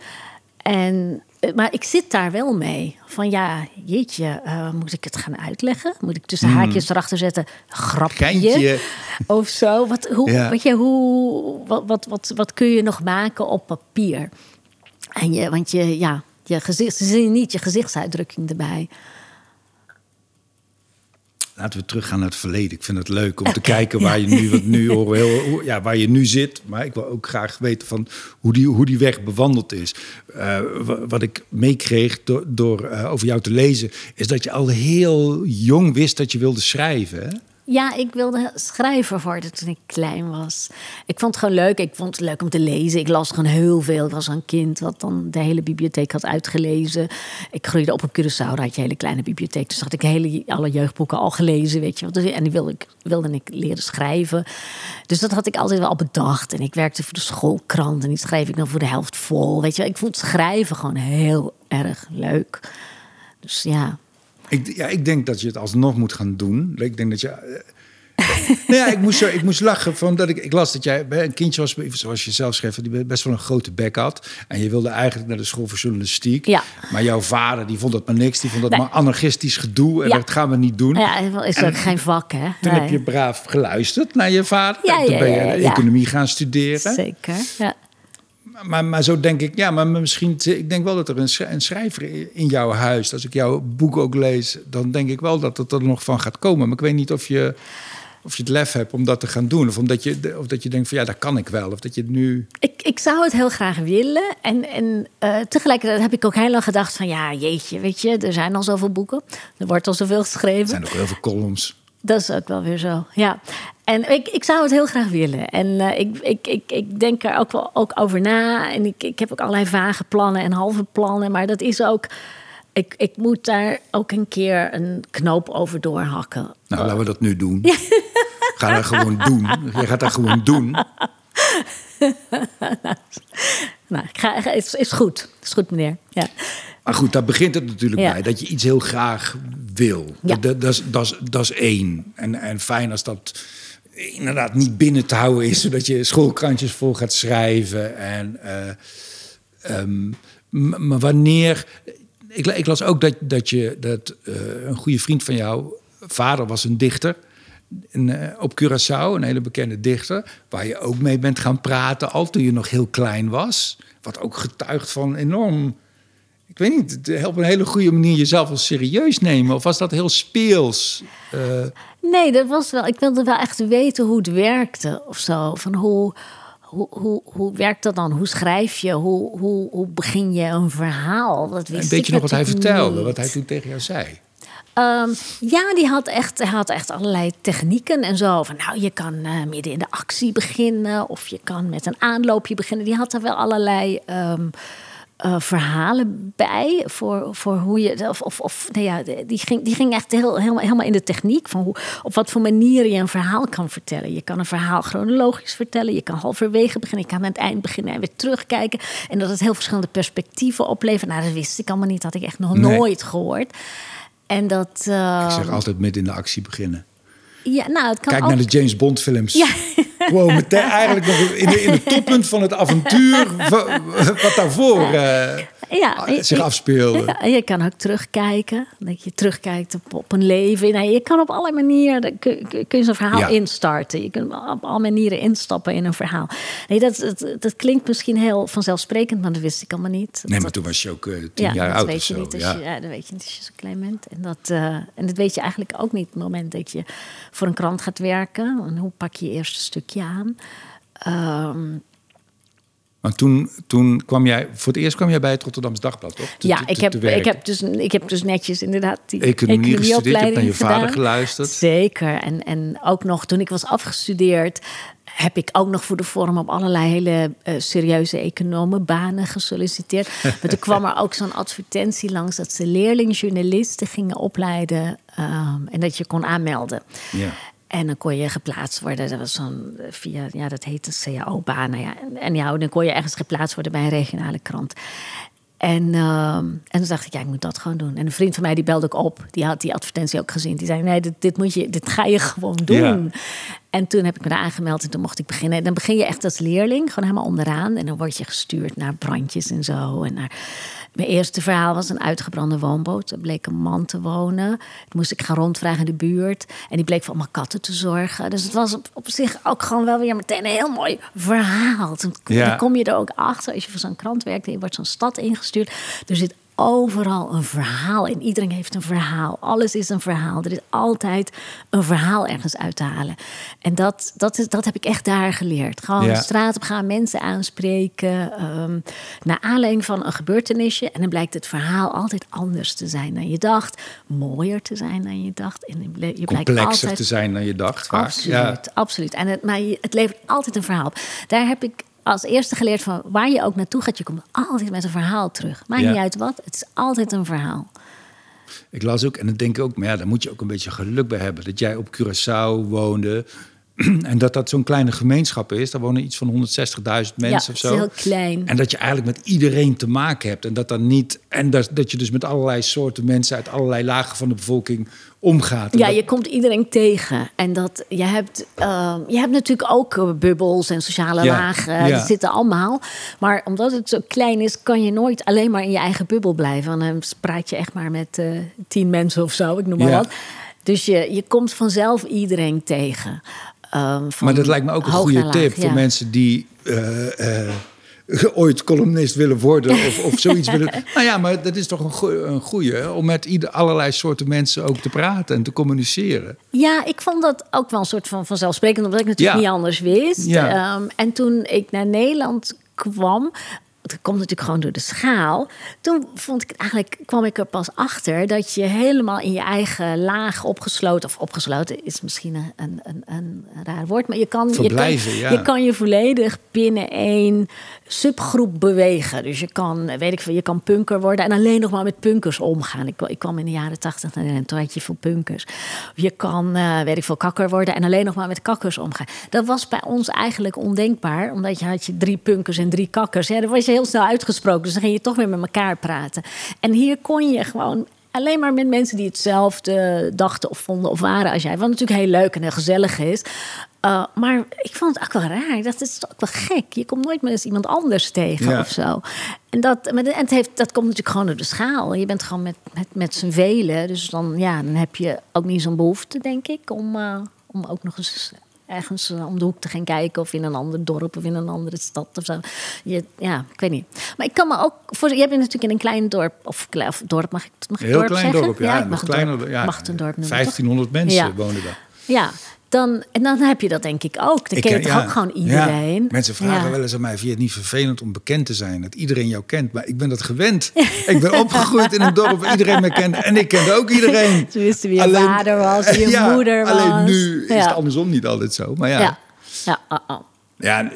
En, eh, maar ik zit daar wel mee. Van ja, jeetje, uh, moet ik het gaan uitleggen? Moet ik tussen haakjes erachter zetten? Grapje. Geintje. Of zo. Wat, hoe, Ja. weet je, hoe, wat, wat, wat, wat kun je nog maken op papier? En je, want je, ja, je gezicht, ze zien niet je gezichtsuitdrukking erbij. Laten we teruggaan naar het verleden. Ik vind het leuk om te kijken waar je nu, want nu heel, ja, waar je nu zit. Maar ik wil ook graag weten van hoe die, hoe die weg bewandeld is. Eh, wa- wat ik meekreeg door, door eh, over jou te lezen, is dat je al heel jong wist dat je wilde schrijven. Hè? Ja, ik wilde schrijver worden toen ik klein was. Ik vond het gewoon leuk. Ik vond het leuk om te lezen. Ik las gewoon heel veel. Ik was een kind wat dan de hele bibliotheek had uitgelezen. Ik groeide op op Curaçao. Daar had je een hele kleine bibliotheek. Dus had ik hele, alle jeugdboeken al gelezen, weet je. Dus- En die wilde ik, wilde ik leren schrijven. Dus dat had ik altijd wel bedacht. En ik werkte voor de schoolkrant. En die schreef ik dan voor de helft vol. Weet je, ik vond schrijven gewoon heel erg leuk. Dus ja, Ik, ja, ik denk dat je het alsnog moet gaan doen. Ik denk dat je. eh, nou ja, ik moest, zo, ik moest lachen van dat ik, ik las dat jij een kindje was, zoals je zelf schreef, die best wel een grote bek had. En je wilde eigenlijk naar de school voor journalistiek. Ja. Maar jouw vader die vond dat maar niks. Die vond dat Nee. maar anarchistisch gedoe. En Ja. dat gaan we niet doen. ja is ook geen vak, hè? Toen Nee. heb je braaf geluisterd naar je vader. Ja, en toen ben je economie gaan studeren. Zeker, ja. Maar, maar zo denk ik, ja, maar misschien, ik denk wel dat er een, sch- een schrijver in jouw huis, als ik jouw boek ook lees, dan denk ik wel dat het er nog van gaat komen. Maar ik weet niet of je, of je het lef hebt om dat te gaan doen. Of, omdat je, of dat je denkt van ja, dat kan ik wel. Of dat je het nu. Ik, ik zou het heel graag willen. En, en eh, tegelijkertijd heb ik ook heel lang gedacht van... ja, jeetje, weet je, er zijn al zoveel boeken. Er wordt al zoveel geschreven. Er zijn ook heel veel columns. Dat is ook wel weer zo, ja. En ik, ik zou het heel graag willen. En eh, ik, ik, ik, ik denk er ook wel ook over na. En ik, ik heb ook allerlei vage plannen en halve plannen. Maar dat is ook... Ik, ik moet daar ook een keer een knoop over doorhakken. Nou, laten we dat nu doen. Ga dat gewoon doen. Je gaat dat gewoon doen. Nou, ik ga, is, is goed. Is goed, meneer. Ja. Maar goed, daar begint het natuurlijk Ja. bij. Dat je iets heel graag wil. Ja. Dat, dat, is, dat, is, dat is één. En, en fijn als dat inderdaad niet binnen te houden is... zodat je schoolkrantjes vol gaat schrijven. En, eh, ehm, maar wanneer... Ik, ik las ook dat, dat, je, dat eh, een goede vriend van jou... vader was een dichter... Eh, op Curaçao, een hele bekende dichter... waar je ook mee bent gaan praten... al toen je nog heel klein was. Wat ook getuigt van enorm ik weet niet, op een hele goede manier jezelf wel serieus nemen? Of was dat heel speels? Eh, Nee, dat was wel. Ik wilde wel echt weten hoe het werkte of zo. Van hoe, hoe, hoe, hoe werkt dat dan? Hoe schrijf je? Hoe, hoe, hoe begin je een verhaal? Dat wist weet ik je nog wat hij vertelde? niet. Wat hij toen tegen jou zei? Ehm, ja, die had echt, hij had echt allerlei technieken en zo. Van nou, je kan eh, midden in de actie beginnen of je kan met een aanloopje beginnen. Die had er wel allerlei ehm, eh, verhalen bij voor, voor hoe je. Of, of, of nou ja, die ging, die ging echt heel, helemaal, helemaal in de techniek van hoe, op wat voor manier je een verhaal kan vertellen. Je kan een verhaal chronologisch vertellen, je kan halverwege beginnen, je kan aan het eind beginnen en weer terugkijken. En dat het heel verschillende perspectieven oplevert. Nou, dat wist ik allemaal niet, dat had ik echt nog Nee. nooit gehoord. En dat. Ik zeg altijd midden in de actie beginnen. Ja, nou, het kan Kijk ook... naar de James Bond films. Ja. Gewoon meteen eigenlijk nog in, de, in het toppunt van het avontuur... wa- wat daarvoor eh, ja, zich je- afspeelde. Ja, en je kan ook terugkijken. Dat je terugkijkt op, op een leven. Nee, je kan op alle manieren kun, kun je zo'n verhaal Ja. instarten. Je kunt op alle manieren instappen in een verhaal. Nee, dat, dat, dat klinkt misschien heel vanzelfsprekend, maar dat wist ik allemaal niet. Nee, maar Dat- toen was je ook eh, tien ja, jaar dat oud weet of je zo. niet. Ja. je, ja, dat weet je niet als je zo klein bent. En dat, eh, en dat weet je eigenlijk ook niet op het moment dat je voor een krant gaat werken. En hoe pak je je eerste stukje aan? Ehm, Maar toen, toen kwam jij... Voor het eerst kwam jij bij het Rotterdams Dagblad, toch? Te- ja, te- ik heb, ik, heb dus, ik heb dus netjes inderdaad die Economie gestudeerd, je hebt naar je vader geluisterd. Zeker. En, en ook nog toen ik was afgestudeerd, heb ik ook nog voor de vorm op allerlei hele eh, serieuze economenbanen gesolliciteerd. maar toen kwam er ook zo'n advertentie langs dat ze leerlingjournalisten gingen opleiden ehm, en dat je kon aanmelden. Ja. En dan kon je geplaatst worden. Dat was zo'n eh, via, ja, dat heette CAO-baan. Nou ja, en, en ja, dan kon je ergens geplaatst worden bij een regionale krant. En, ehm, en toen dacht ik, ja, ik moet dat gewoon doen. En een vriend van mij die belde ook op. Die had die advertentie ook gezien. Die zei, nee, dit, dit, moet je, dit ga je gewoon doen. En toen heb ik me daar aangemeld en toen mocht ik beginnen. En dan begin je echt als leerling, gewoon helemaal onderaan. En dan word je gestuurd naar brandjes en zo. En naar... Mijn eerste verhaal was een uitgebrande woonboot. Er bleek een man te wonen. Toen moest ik gaan rondvragen in de buurt. En die bleek voor allemaal katten te zorgen. Dus het was op, op zich ook gewoon wel weer meteen een heel mooi verhaal. Ja. dan kom je er ook achter als je voor zo'n krant werkt. en Je wordt zo'n stad ingestuurd. Er zit overal een verhaal in. Iedereen heeft een verhaal. Alles is een verhaal. Er is altijd een verhaal ergens uit te halen. En dat, dat, is, dat heb ik echt daar geleerd. Gewoon Ja. de straat op gaan, mensen aanspreken. ehm naar aanleiding van een gebeurtenisje. En dan blijkt het verhaal altijd anders te zijn dan je dacht. Mooier te zijn dan je dacht. En je blijkt Complexer altijd te zijn dan je dacht. Vaak. Absoluut, Ja. absoluut. En het, maar het levert altijd een verhaal op. Daar heb ik als eerste geleerd van waar je ook naartoe gaat, je komt altijd met een verhaal terug. Maakt Ja. niet uit wat, het is altijd een verhaal. Ik las ook, en dan denk ik ook, maar ja, daar moet je ook een beetje geluk bij hebben. Dat jij op Curaçao woonde. En dat dat zo'n kleine gemeenschap is. Daar wonen iets van 160.000 mensen ja, of zo. heel klein. En dat je eigenlijk met iedereen te maken hebt. En dat dan niet. En dat, dat je dus met allerlei soorten mensen uit allerlei lagen van de bevolking omgaat. En Ja, dat- je komt iedereen tegen. En dat, je, hebt, ehm, je hebt natuurlijk ook eh, bubbels en sociale Ja, lagen. ja. Dat zitten allemaal. Maar omdat het zo klein is, kan je nooit alleen maar in je eigen bubbel blijven. Dan praat je echt maar met eh, tien mensen of zo, ik noem maar wat. Dus je, je komt vanzelf iedereen tegen. Ehm, van maar dat lijkt me ook een goede tip voor mensen die eh, eh, ooit columnist willen worden of, of zoiets willen. Nou ja, maar dat is toch een, goeie, een goeie om met ieder, allerlei soorten mensen ook te praten en te communiceren. Ja, ik vond dat ook wel een soort van vanzelfsprekend, omdat ik natuurlijk Ja. niet anders wist. Ja. Ehm, en toen ik naar Nederland kwam, het komt natuurlijk gewoon door de schaal. Toen vond ik eigenlijk, kwam ik er pas achter dat je helemaal in je eigen laag opgesloten, of opgesloten is misschien een, een, een, raar woord, maar je kan je, kan, ja. je kan je volledig binnen één subgroep bewegen. Dus je kan, weet ik veel, je kan punker worden en alleen nog maar met punkers omgaan. Ik, ik kwam in de jaren tachtig Nederland, toen had je veel punkers. Je kan, eh, weet ik veel, kakker worden en alleen nog maar met kakkers omgaan. Dat was bij ons eigenlijk ondenkbaar, omdat je had je drie punkers en drie kakkers. Ja, dan was je heel snel uitgesproken, dus dan ging je toch weer met elkaar praten. En hier kon je gewoon alleen maar met mensen die hetzelfde dachten of vonden of waren als jij. Wat natuurlijk heel leuk en heel gezellig is. Uh, maar ik vond het ook wel raar. Dat is ook wel gek. Je komt nooit meer eens iemand anders tegen Ja. of zo. En, dat, maar en het heeft, dat komt natuurlijk gewoon door de schaal. Je bent gewoon met, met, met z'n velen. Dus dan, ja, dan heb je ook niet zo'n behoefte, denk ik, om, uh, om ook nog eens ergens uh, om de hoek te gaan kijken. Of in een ander dorp of in een andere stad of zo. Je, ja, ik weet niet. Maar ik kan me ook voor. Je bent natuurlijk in een klein dorp. Of, dorp, mag ik, mag ik Heel dorp klein zeggen? dorp, ja. mag, het kleiner, dorp, ja, mag het een dorp noemen. toch? 1500 mensen Ja. wonen daar. Ja, dan, en dan heb je dat denk ik ook. Dan ken je ken- toch ook gewoon iedereen. Ja, mensen vragen Ja. wel eens aan mij: vind je het niet vervelend om bekend te zijn? Dat iedereen jou kent. Maar ik ben dat gewend. ik ben opgegroeid in een dorp waar iedereen me kende. En ik kende ook iedereen. Ze wisten wie je vader was, wie je Ja, moeder was. Alleen nu is Ja. het andersom niet altijd zo. Maar ja, Ja, ja ah, ah. ja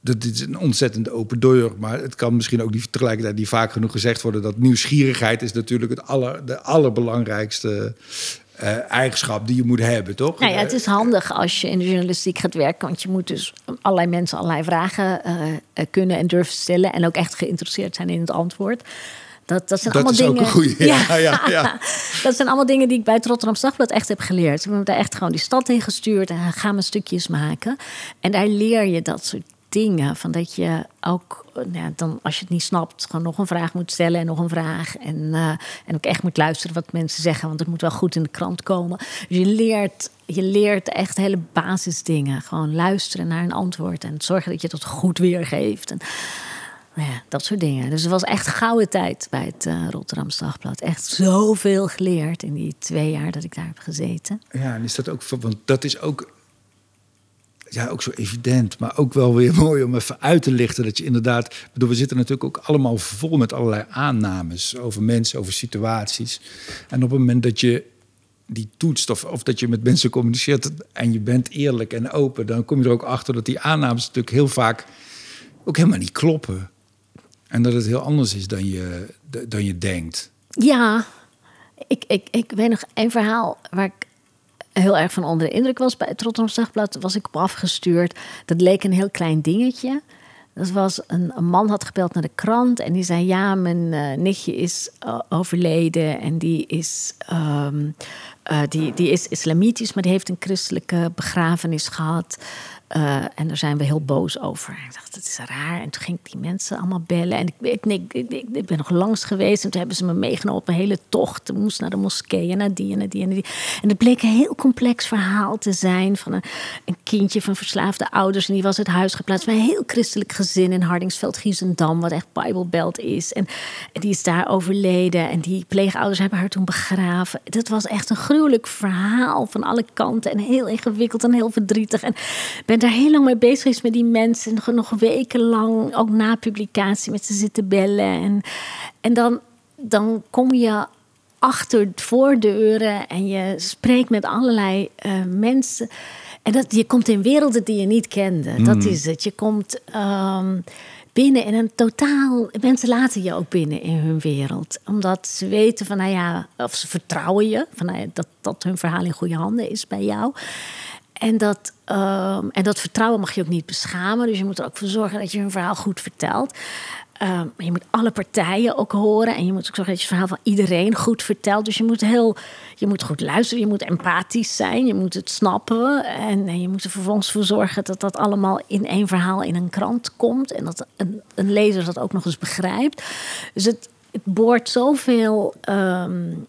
dat is een ontzettende open deur. Maar het kan misschien ook niet tegelijkertijd niet vaak genoeg gezegd worden... dat nieuwsgierigheid is natuurlijk het aller, de allerbelangrijkste eh, eigenschap die je moet hebben, toch? Nou ja, het is handig als je in de journalistiek gaat werken. Want je moet dus allerlei mensen allerlei vragen eh, eh, kunnen en durven stellen. En ook echt geïnteresseerd zijn in het antwoord. Dat, dat zijn Dat allemaal is ook dingen. ja, ja, ja. dat zijn allemaal dingen die ik bij het Rotterdam Dagblad echt heb geleerd. We hebben daar echt gewoon die stad in gestuurd en gaan we stukjes maken. En daar leer je dat soort dingen. Van dat je ook, eh, nou dan, als je het niet snapt, gewoon nog een vraag moet stellen en nog een vraag. En, eh, en ook echt moet luisteren wat mensen zeggen, want het moet wel goed in de krant komen. Dus je leert, je leert echt hele basisdingen. Gewoon luisteren naar een antwoord en zorgen dat je het goed weergeeft. En, nou ja, dat soort dingen. Dus het was echt gouden tijd bij het Rotterdam Dagblad. Echt zoveel geleerd in die twee jaar dat ik daar heb gezeten. Ja, en is dat ook, want dat is ook, ja, ook zo evident, maar ook wel weer mooi om even uit te lichten dat je inderdaad, bedoel, we zitten natuurlijk ook allemaal vol met allerlei aannames over mensen, over situaties. En op het moment dat je die toetst of, of dat je met mensen communiceert en je bent eerlijk en open, dan kom je er ook achter dat die aannames natuurlijk heel vaak ook helemaal niet kloppen. En dat het heel anders is dan je, dan je denkt. Ja, ik, ik, ik weet nog een verhaal waar ik heel erg van onder de indruk was. Bij het Rotterdam Dagblad was ik op afgestuurd. Dat leek een heel klein dingetje. Dat was een, een man had gebeld naar de krant en die zei: Ja, mijn uh, nichtje is uh, overleden en die is. Um, uh, die, die is islamitisch, maar die heeft een christelijke begrafenis gehad. Uh, en daar zijn we heel boos over. Ik dacht, dat is raar. En toen ging ik die mensen allemaal bellen. En ik, ik, ik, ben nog langs geweest. En toen hebben ze me meegenomen op een hele tocht. Ik moest naar de moskee en naar die en naar die en naar die. En het bleek een heel complex verhaal te zijn. Van een, een kindje van verslaafde ouders. En die was uit huis geplaatst bij een heel christelijk gezin in Hardingsveld, Giesendam. Wat echt Bijbelbelt is. En, en die is daar overleden. En die pleegouders hebben haar toen begraven. Dat was echt een gruwelijk verhaal van alle kanten. En heel ingewikkeld en heel verdrietig. En ben daar heel lang mee bezig is met die mensen. Nog, nog wekenlang, ook na publicatie, met ze zitten bellen. En, en dan, dan kom je achter voordeuren en je spreekt met allerlei uh, mensen. En dat, je komt in werelden die je niet kende. Dat is het. Je komt um, binnen in een totaal. Mensen laten je ook binnen in hun wereld. Omdat ze weten van, nou ja, of ze vertrouwen je. Van, nou ja, dat, dat hun verhaal in goede handen is bij jou. En dat, um, en dat vertrouwen mag je ook niet beschamen. Dus je moet er ook voor zorgen dat je hun verhaal goed vertelt. Um, je moet alle partijen ook horen. En je moet ook zorgen dat je het verhaal van iedereen goed vertelt. Dus je moet heel, je moet goed luisteren. Je moet empathisch zijn. Je moet het snappen. En, je moet er vervolgens voor zorgen dat dat allemaal in één verhaal in een krant komt. En dat een, een lezer dat ook nog eens begrijpt. Dus het, boort zoveel um,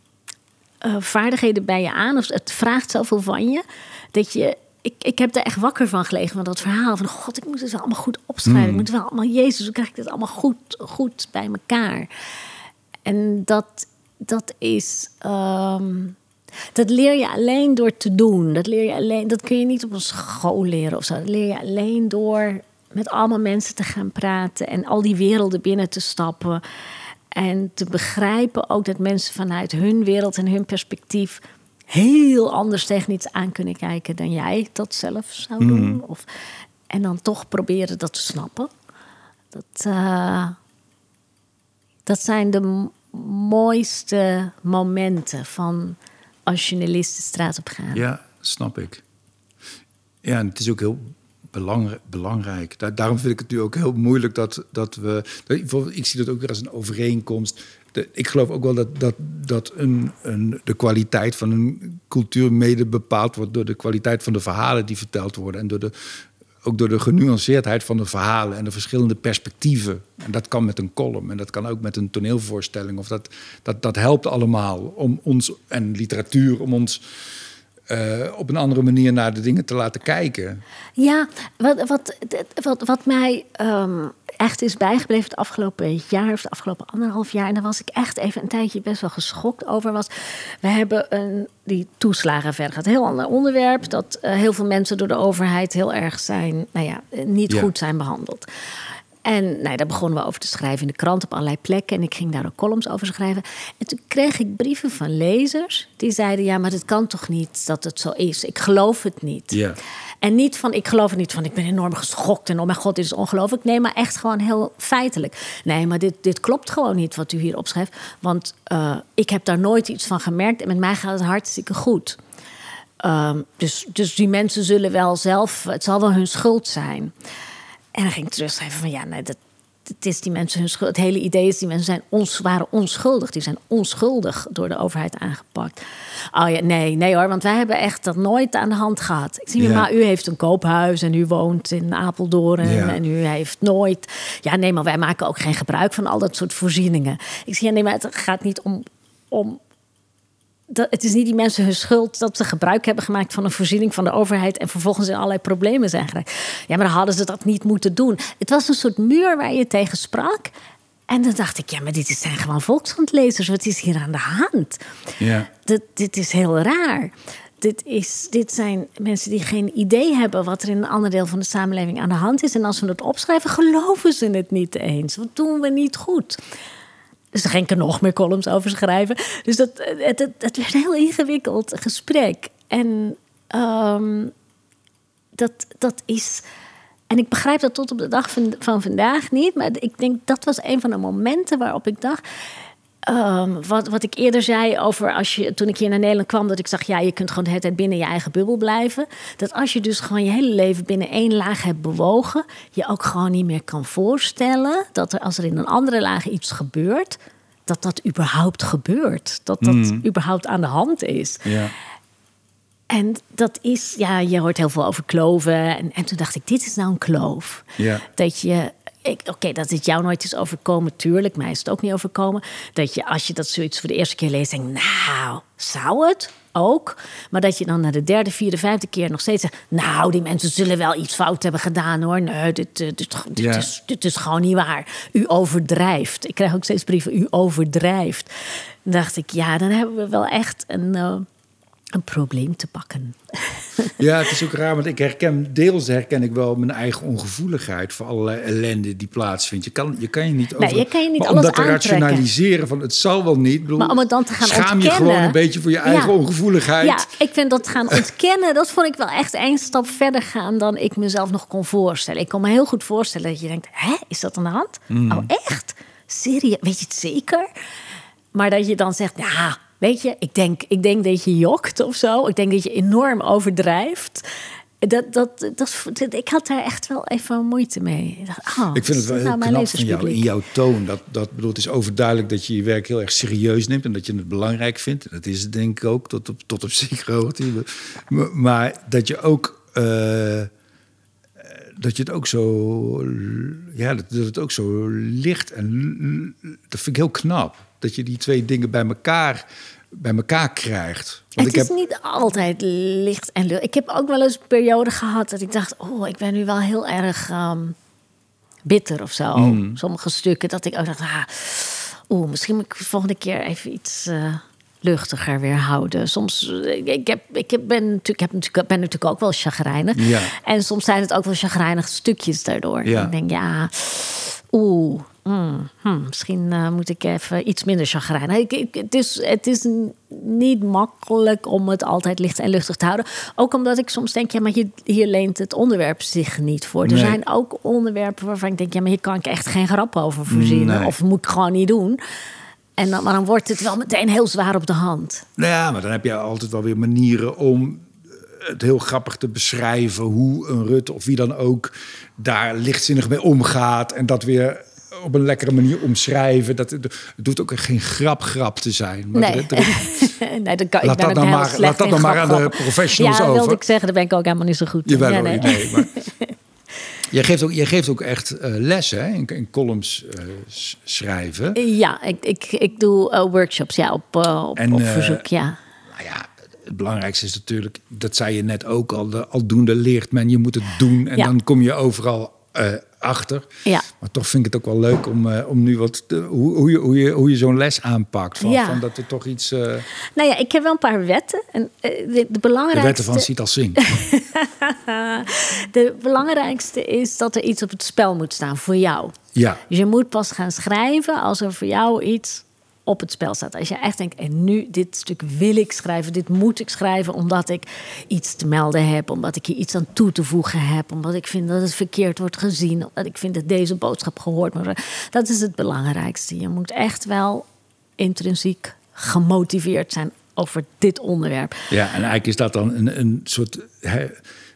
uh, vaardigheden bij je aan. Of het vraagt zoveel van je dat je. Ik, ik heb er echt wakker van gelegen van dat verhaal. Van god, ik moet het wel allemaal goed opschrijven. Mm. Ik moet wel allemaal, Jezus, hoe krijg ik dit allemaal goed, goed bij elkaar? En dat, dat is. Um, dat leer je alleen door te doen. Dat, leer je alleen, dat kun je niet op een school leren of zo. Dat leer je alleen door met allemaal mensen te gaan praten en al die werelden binnen te stappen. En te begrijpen ook dat mensen vanuit hun wereld en hun perspectief heel anders tegen iets aan kunnen kijken dan jij dat zelf zou doen. Mm. Of, en dan toch proberen dat te snappen. Dat, uh, dat zijn de mooiste momenten van als journalist de straat op gaan. Ja, snap ik. Ja, en het is ook heel belangrijk. belangrijk. daarom vind ik het nu ook heel moeilijk dat, dat we. Dat, ik zie dat ook weer als een overeenkomst ik geloof ook wel dat, dat, dat een, een, de kwaliteit van een cultuur mede bepaald wordt door de kwaliteit van de verhalen die verteld worden. En door de, ook door de genuanceerdheid van de verhalen en de verschillende perspectieven. En dat kan met een column en dat kan ook met een toneelvoorstelling. Of dat, dat, dat helpt allemaal om ons, en literatuur, om ons uh, op een andere manier naar de dingen te laten kijken. Ja, wat, wat, wat, mij um, echt is bijgebleven het afgelopen jaar of het afgelopen anderhalf jaar. En daar was ik echt even een tijdje best wel geschokt over. Was, we hebben een, die toeslagen verder gaat. Een heel ander onderwerp. Dat uh, heel veel mensen door de overheid heel erg zijn, nou ja, niet ja. goed zijn behandeld. En nou, daar begonnen we over te schrijven in de krant op allerlei plekken. En ik ging daar ook columns over schrijven. En toen kreeg ik brieven van lezers die zeiden: Ja, maar het kan toch niet dat het zo is? Ik geloof het niet. Ja. En niet van: Ik geloof het niet van: Ik ben enorm geschokt en oh mijn god, dit is ongelooflijk. Nee, maar echt gewoon heel feitelijk. Nee, maar dit, dit klopt gewoon niet wat u hier opschrijft. Want uh, ik heb daar nooit iets van gemerkt en met mij gaat het hartstikke goed. Um, dus, dus die mensen zullen wel zelf, het zal wel hun schuld zijn. En dan ging ik terugschrijven van ja, nee, dat, het is die mensen hun schuld. Het hele idee is die mensen zijn ons, waren onschuldig. Die zijn onschuldig door de overheid aangepakt. Oh ja, nee, nee hoor, want wij hebben echt dat nooit aan de hand gehad. Ik zie, ja. maar u heeft een koophuis en u woont in Apeldoorn ja. en u heeft nooit. Ja, nee, maar wij maken ook geen gebruik van al dat soort voorzieningen. Ik zie, ja, nee, maar het gaat niet om, om dat, het is niet die mensen hun schuld dat ze gebruik hebben gemaakt van een voorziening van de overheid en vervolgens in allerlei problemen zijn geraakt. Ja, maar dan hadden ze dat niet moeten doen. Het was een soort muur waar je tegen sprak. En dan dacht ik, ja, maar dit zijn gewoon volkshandlezers. Wat is hier aan de hand? Ja. Dit, dit is heel raar. Dit, is, dit zijn mensen die geen idee hebben wat er in een ander deel van de samenleving aan de hand is. En als we het opschrijven, geloven ze het niet eens. Wat doen we niet goed? Dus daar ging ik er nog meer columns over schrijven. Dus dat, het, het, het werd een heel ingewikkeld gesprek. En um, dat, dat is. En ik begrijp dat tot op de dag van, van vandaag niet. Maar ik denk dat was een van de momenten waarop ik dacht. Ehm, wat, wat ik eerder zei over als je, toen ik hier naar Nederland kwam, dat ik zag, ja, je kunt gewoon de hele tijd binnen je eigen bubbel blijven. Dat als je dus gewoon je hele leven binnen één laag hebt bewogen, je ook gewoon niet meer kan voorstellen dat er als er in een andere laag iets gebeurt, dat dat überhaupt gebeurt. Dat dat Mm. überhaupt aan de hand is. Ja. En dat is, ja, je hoort heel veel over kloven. En, en toen dacht ik, dit is nou een kloof. Ja. Dat je, oké, dat het jou nooit is overkomen, tuurlijk, mij is het ook niet overkomen. Dat je, als je dat zoiets voor de eerste keer leest, denkt, nou, zou het? Ook. Maar dat je dan na de derde, vierde, vijfde keer nog steeds zegt, nou, die mensen zullen wel iets fout hebben gedaan hoor. Nee, dit, eh, dit, dit, Ja. is, dit is gewoon niet waar. U overdrijft. Ik krijg ook steeds brieven, u overdrijft. Dan dacht ik, ja, dan hebben we wel echt een, eh, een probleem te pakken. Ja, het is ook raar, want ik herken, deels herken ik wel mijn eigen ongevoeligheid voor allerlei ellende die plaatsvindt. Je kan je, kan je niet over. Nee, je kan je niet maar alles om dat te aantrekken. rationaliseren van het zal wel niet. Bedoel, Maar om het dan te gaan schaam je ontkennen. gewoon een beetje voor je eigen Ja. ongevoeligheid. Ja, ik vind dat gaan ontkennen, dat vond ik wel echt één stap verder gaan dan ik mezelf nog kon voorstellen. Ik kon me heel goed voorstellen dat je denkt, hè, is dat aan de hand? Mm. Oh, echt? Serieus? Weet je het zeker? Maar dat je dan zegt, ja, weet je, ik denk, ik denk dat je jokt of zo. Ik denk dat je enorm overdrijft. Dat, dat, dat, ik had daar echt wel even moeite mee. Ik, dacht, oh, Ik vind het wel heel nou knap van jou in jouw toon. Dat, dat bedoel, het is overduidelijk dat je je werk heel erg serieus neemt en dat je het belangrijk vindt. Dat is het denk ik ook tot op, tot op zekere hoogte. Maar, dat je ook. eh, dat je het ook zo. Ja, dat, dat het ook zo licht en. Dat vind ik heel knap. Dat je die twee dingen bij elkaar, bij elkaar krijgt. Want het ik is heb, niet altijd licht en lucht. Ik heb ook wel eens een periode gehad dat ik dacht... oh, ik ben nu wel heel erg ehm, bitter of zo. Mm. Sommige stukken dat ik ook dacht... Ah, oeh, misschien moet ik de volgende keer even iets eh, luchtiger weer houden. Soms, eh, ik, heb, ik heb, ben, natuurlijk, heb natuurlijk, ben natuurlijk ook wel chagrijnig. Ja. En soms zijn het ook wel chagrijnige stukjes daardoor. Ja. Ik denk, ja, oeh, mm, hm, misschien eh, moet ik even iets minder chagrijnig. Ik, ik, het, is, het is niet makkelijk om het altijd licht en luchtig te houden. Ook omdat ik soms denk, ja, maar hier, hier leent het onderwerp zich niet voor. Er zijn ook onderwerpen waarvan ik denk, ja, maar hier kan ik echt geen grap over. Nee. Of moet ik gewoon niet doen. En dan, maar dan wordt het wel meteen heel zwaar op de hand. Nou ja, maar dan heb je altijd wel weer manieren om het heel grappig te beschrijven hoe een Rutte of wie dan ook daar lichtzinnig mee omgaat en dat weer op een lekkere manier omschrijven. Dat, het doet ook geen grap-grap te zijn. Maar Nee. er- er- nee, dat kan, Laat ik dat dan maar- laat dat dan maar aan de professionals ja, wilde over. ik zeggen, daar ben ik ook helemaal niet zo goed in. Jawel, Ja, nee. nee, maar jij, geeft ook, jij geeft ook echt eh, lessen hè? In, in columns eh, schrijven. Ja, ik, ik, ik doe eh, workshops ja, op, op, En, op verzoek, ja. Nou ja, het belangrijkste is natuurlijk, dat zei je net ook al, de, aldoende leert men, je moet het doen en Ja. dan kom je overal achter. Ja. Maar toch vind ik het ook wel leuk om, eh, om nu wat, te- hoe, hoe je, hoe je, hoe je zo'n les aanpakt. Van, Ja. van dat er toch iets, eh, Nou ja, ik heb wel een paar wetten. En eh, de, de de belangrijkste... wetten van Siet als Zing. De belangrijkste is dat er iets op het spel moet staan voor jou. Ja, Dus je moet pas gaan schrijven als er voor jou iets op het spel staat. Als je echt denkt, en nu dit stuk wil ik schrijven, dit moet ik schrijven omdat ik iets te melden heb, omdat ik hier iets aan toe te voegen heb, omdat ik vind dat het verkeerd wordt gezien, omdat ik vind dat deze boodschap gehoord worden. Dat is het belangrijkste. Je moet echt wel intrinsiek gemotiveerd zijn over dit onderwerp. ja, en eigenlijk is dat dan een, een soort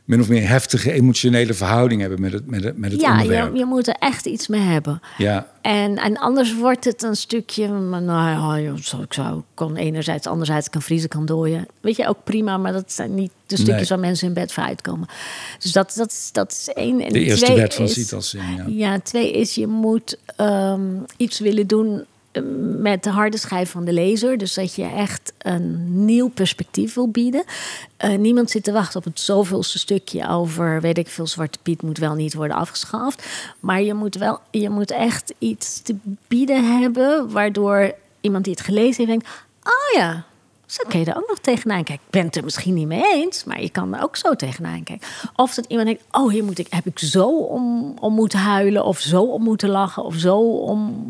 min of meer heftige emotionele verhouding hebben met het, met het, met het Ja, onderwerp. je, je moet er echt iets mee hebben. Ja, En, en anders wordt het een stukje, nou ja, zo- ik zou kan enerzijds, anderzijds kan vriezen, kan dooien. Weet je, ook prima, maar dat zijn niet de stukjes Nee. waar mensen in bed voor uitkomen. Dus dat, dat, is, dat is één. En de eerste twee wet van Zing. Ja. Ja, twee is, je moet ehm, iets willen doen met de harde schijf van de lezer. Dus dat je echt een nieuw perspectief wil bieden. Eh, niemand zit te wachten op het zoveelste stukje over, weet ik veel, Zwarte Piet moet wel niet worden afgeschaft. Maar je moet wel, je moet echt iets te bieden hebben, waardoor iemand die het gelezen heeft denkt, oh ja, zo kun je er ook nog tegenaan kijken. Ik ben het er misschien niet mee eens, maar je kan er ook zo tegenaan kijken. Of dat iemand denkt, oh, hier moet ik, heb ik zo om, om moeten huilen... of zo om moeten lachen, of zo om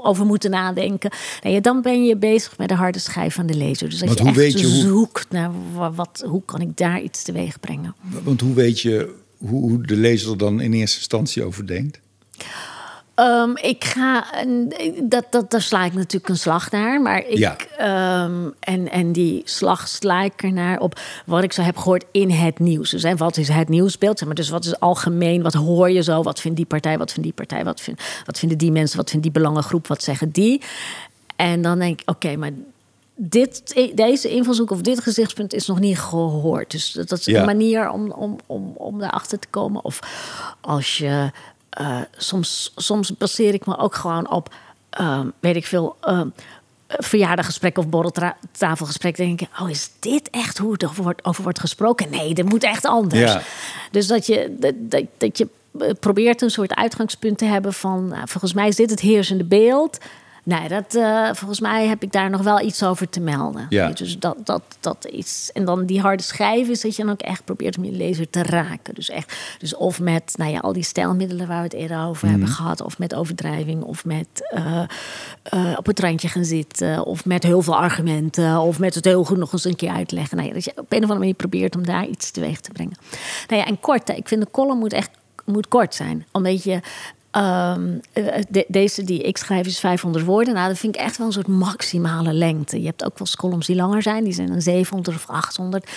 over moeten nadenken. Nou ja, dan ben je bezig met de harde schijf van de lezer. Dus Want je hoe echt hoe- zoekt naar wa- wat, hoe kan ik daar iets teweeg brengen. Want hoe weet je hoe, hoe de lezer er dan in eerste instantie over denkt? Um, ik ga, dat, dat, daar sla ik natuurlijk een slag naar. Maar ik, Ja. um, en, en die slag sla ik ernaar op wat ik zo heb gehoord in het nieuws. Dus hè, wat is het nieuwsbeeld? Zeg maar, dus wat is algemeen? Wat hoor je zo? Wat vindt die partij? Wat vindt die partij? Wat, vind, wat vinden die mensen? Wat vindt die belangengroep? Wat zeggen die? En dan denk ik, oké, maar dit, deze invalshoek of dit gezichtspunt is nog niet gehoord. Dus dat is Ja. een manier om, om, om, om daarachter te komen. Of als je eh, soms, soms baseer ik me ook gewoon op, ehm, weet ik veel, ehm verjaardaggesprek of borreltafelgesprek. denk ik, oh, is dit echt hoe het over wordt, over wordt gesproken? Nee, dat moet echt anders. Ja. Dus dat je, dat, dat, dat je eh, probeert een soort uitgangspunt te hebben van, nou, volgens mij is dit het heersende beeld. Nee, dat, eh, volgens mij heb ik daar nog wel iets over te melden. Ja. Dus dat, dat, dat is. En dan die harde schijf is dat je dan ook echt probeert om je lezer te raken. Dus echt, dus of met nou ja, al die stijlmiddelen waar we het eerder over hebben gehad, of met overdrijving, of met eh, eh, op het randje gaan zitten, of met heel veel argumenten, of met het heel goed nog eens een keer uitleggen. Nou ja, dat je op een of andere manier probeert om daar iets teweeg te brengen. Nou ja, en kort, ik vind de column moet echt moet kort zijn. Omdat je. Ehm, eh, de- deze die ik schrijf is 500 woorden. Nou, dat vind ik echt wel een soort maximale lengte. Je hebt ook wel columns die langer zijn. Die zijn dan 700 of 800.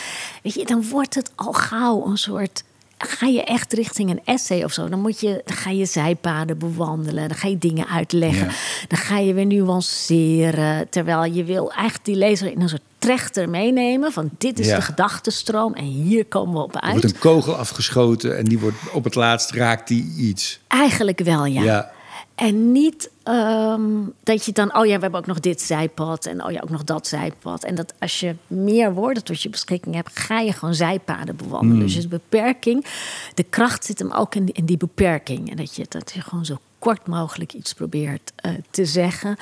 Weet je, dan wordt het al gauw een soort... Ga je echt richting een essay of zo? Dan, moet je, dan ga je zijpaden bewandelen. Dan ga je dingen uitleggen. Ja. Dan ga je weer nuanceren. Terwijl je wil eigenlijk die lezer in een soort trechter meenemen. Van dit is Ja. de gedachtenstroom en hier komen we op Er uit. wordt een kogel afgeschoten en die wordt op het laatst raakt die iets. Eigenlijk wel, ja. Ja. En niet ehm, dat je dan, oh ja, we hebben ook nog dit zijpad en oh ja, ook nog dat zijpad. En dat als je meer woorden tot je beschikking hebt, ga je gewoon zijpaden bewandelen. Dus de beperking, de kracht zit hem ook in die, in die beperking. En dat je, dat je gewoon zo kort mogelijk iets probeert eh, te zeggen.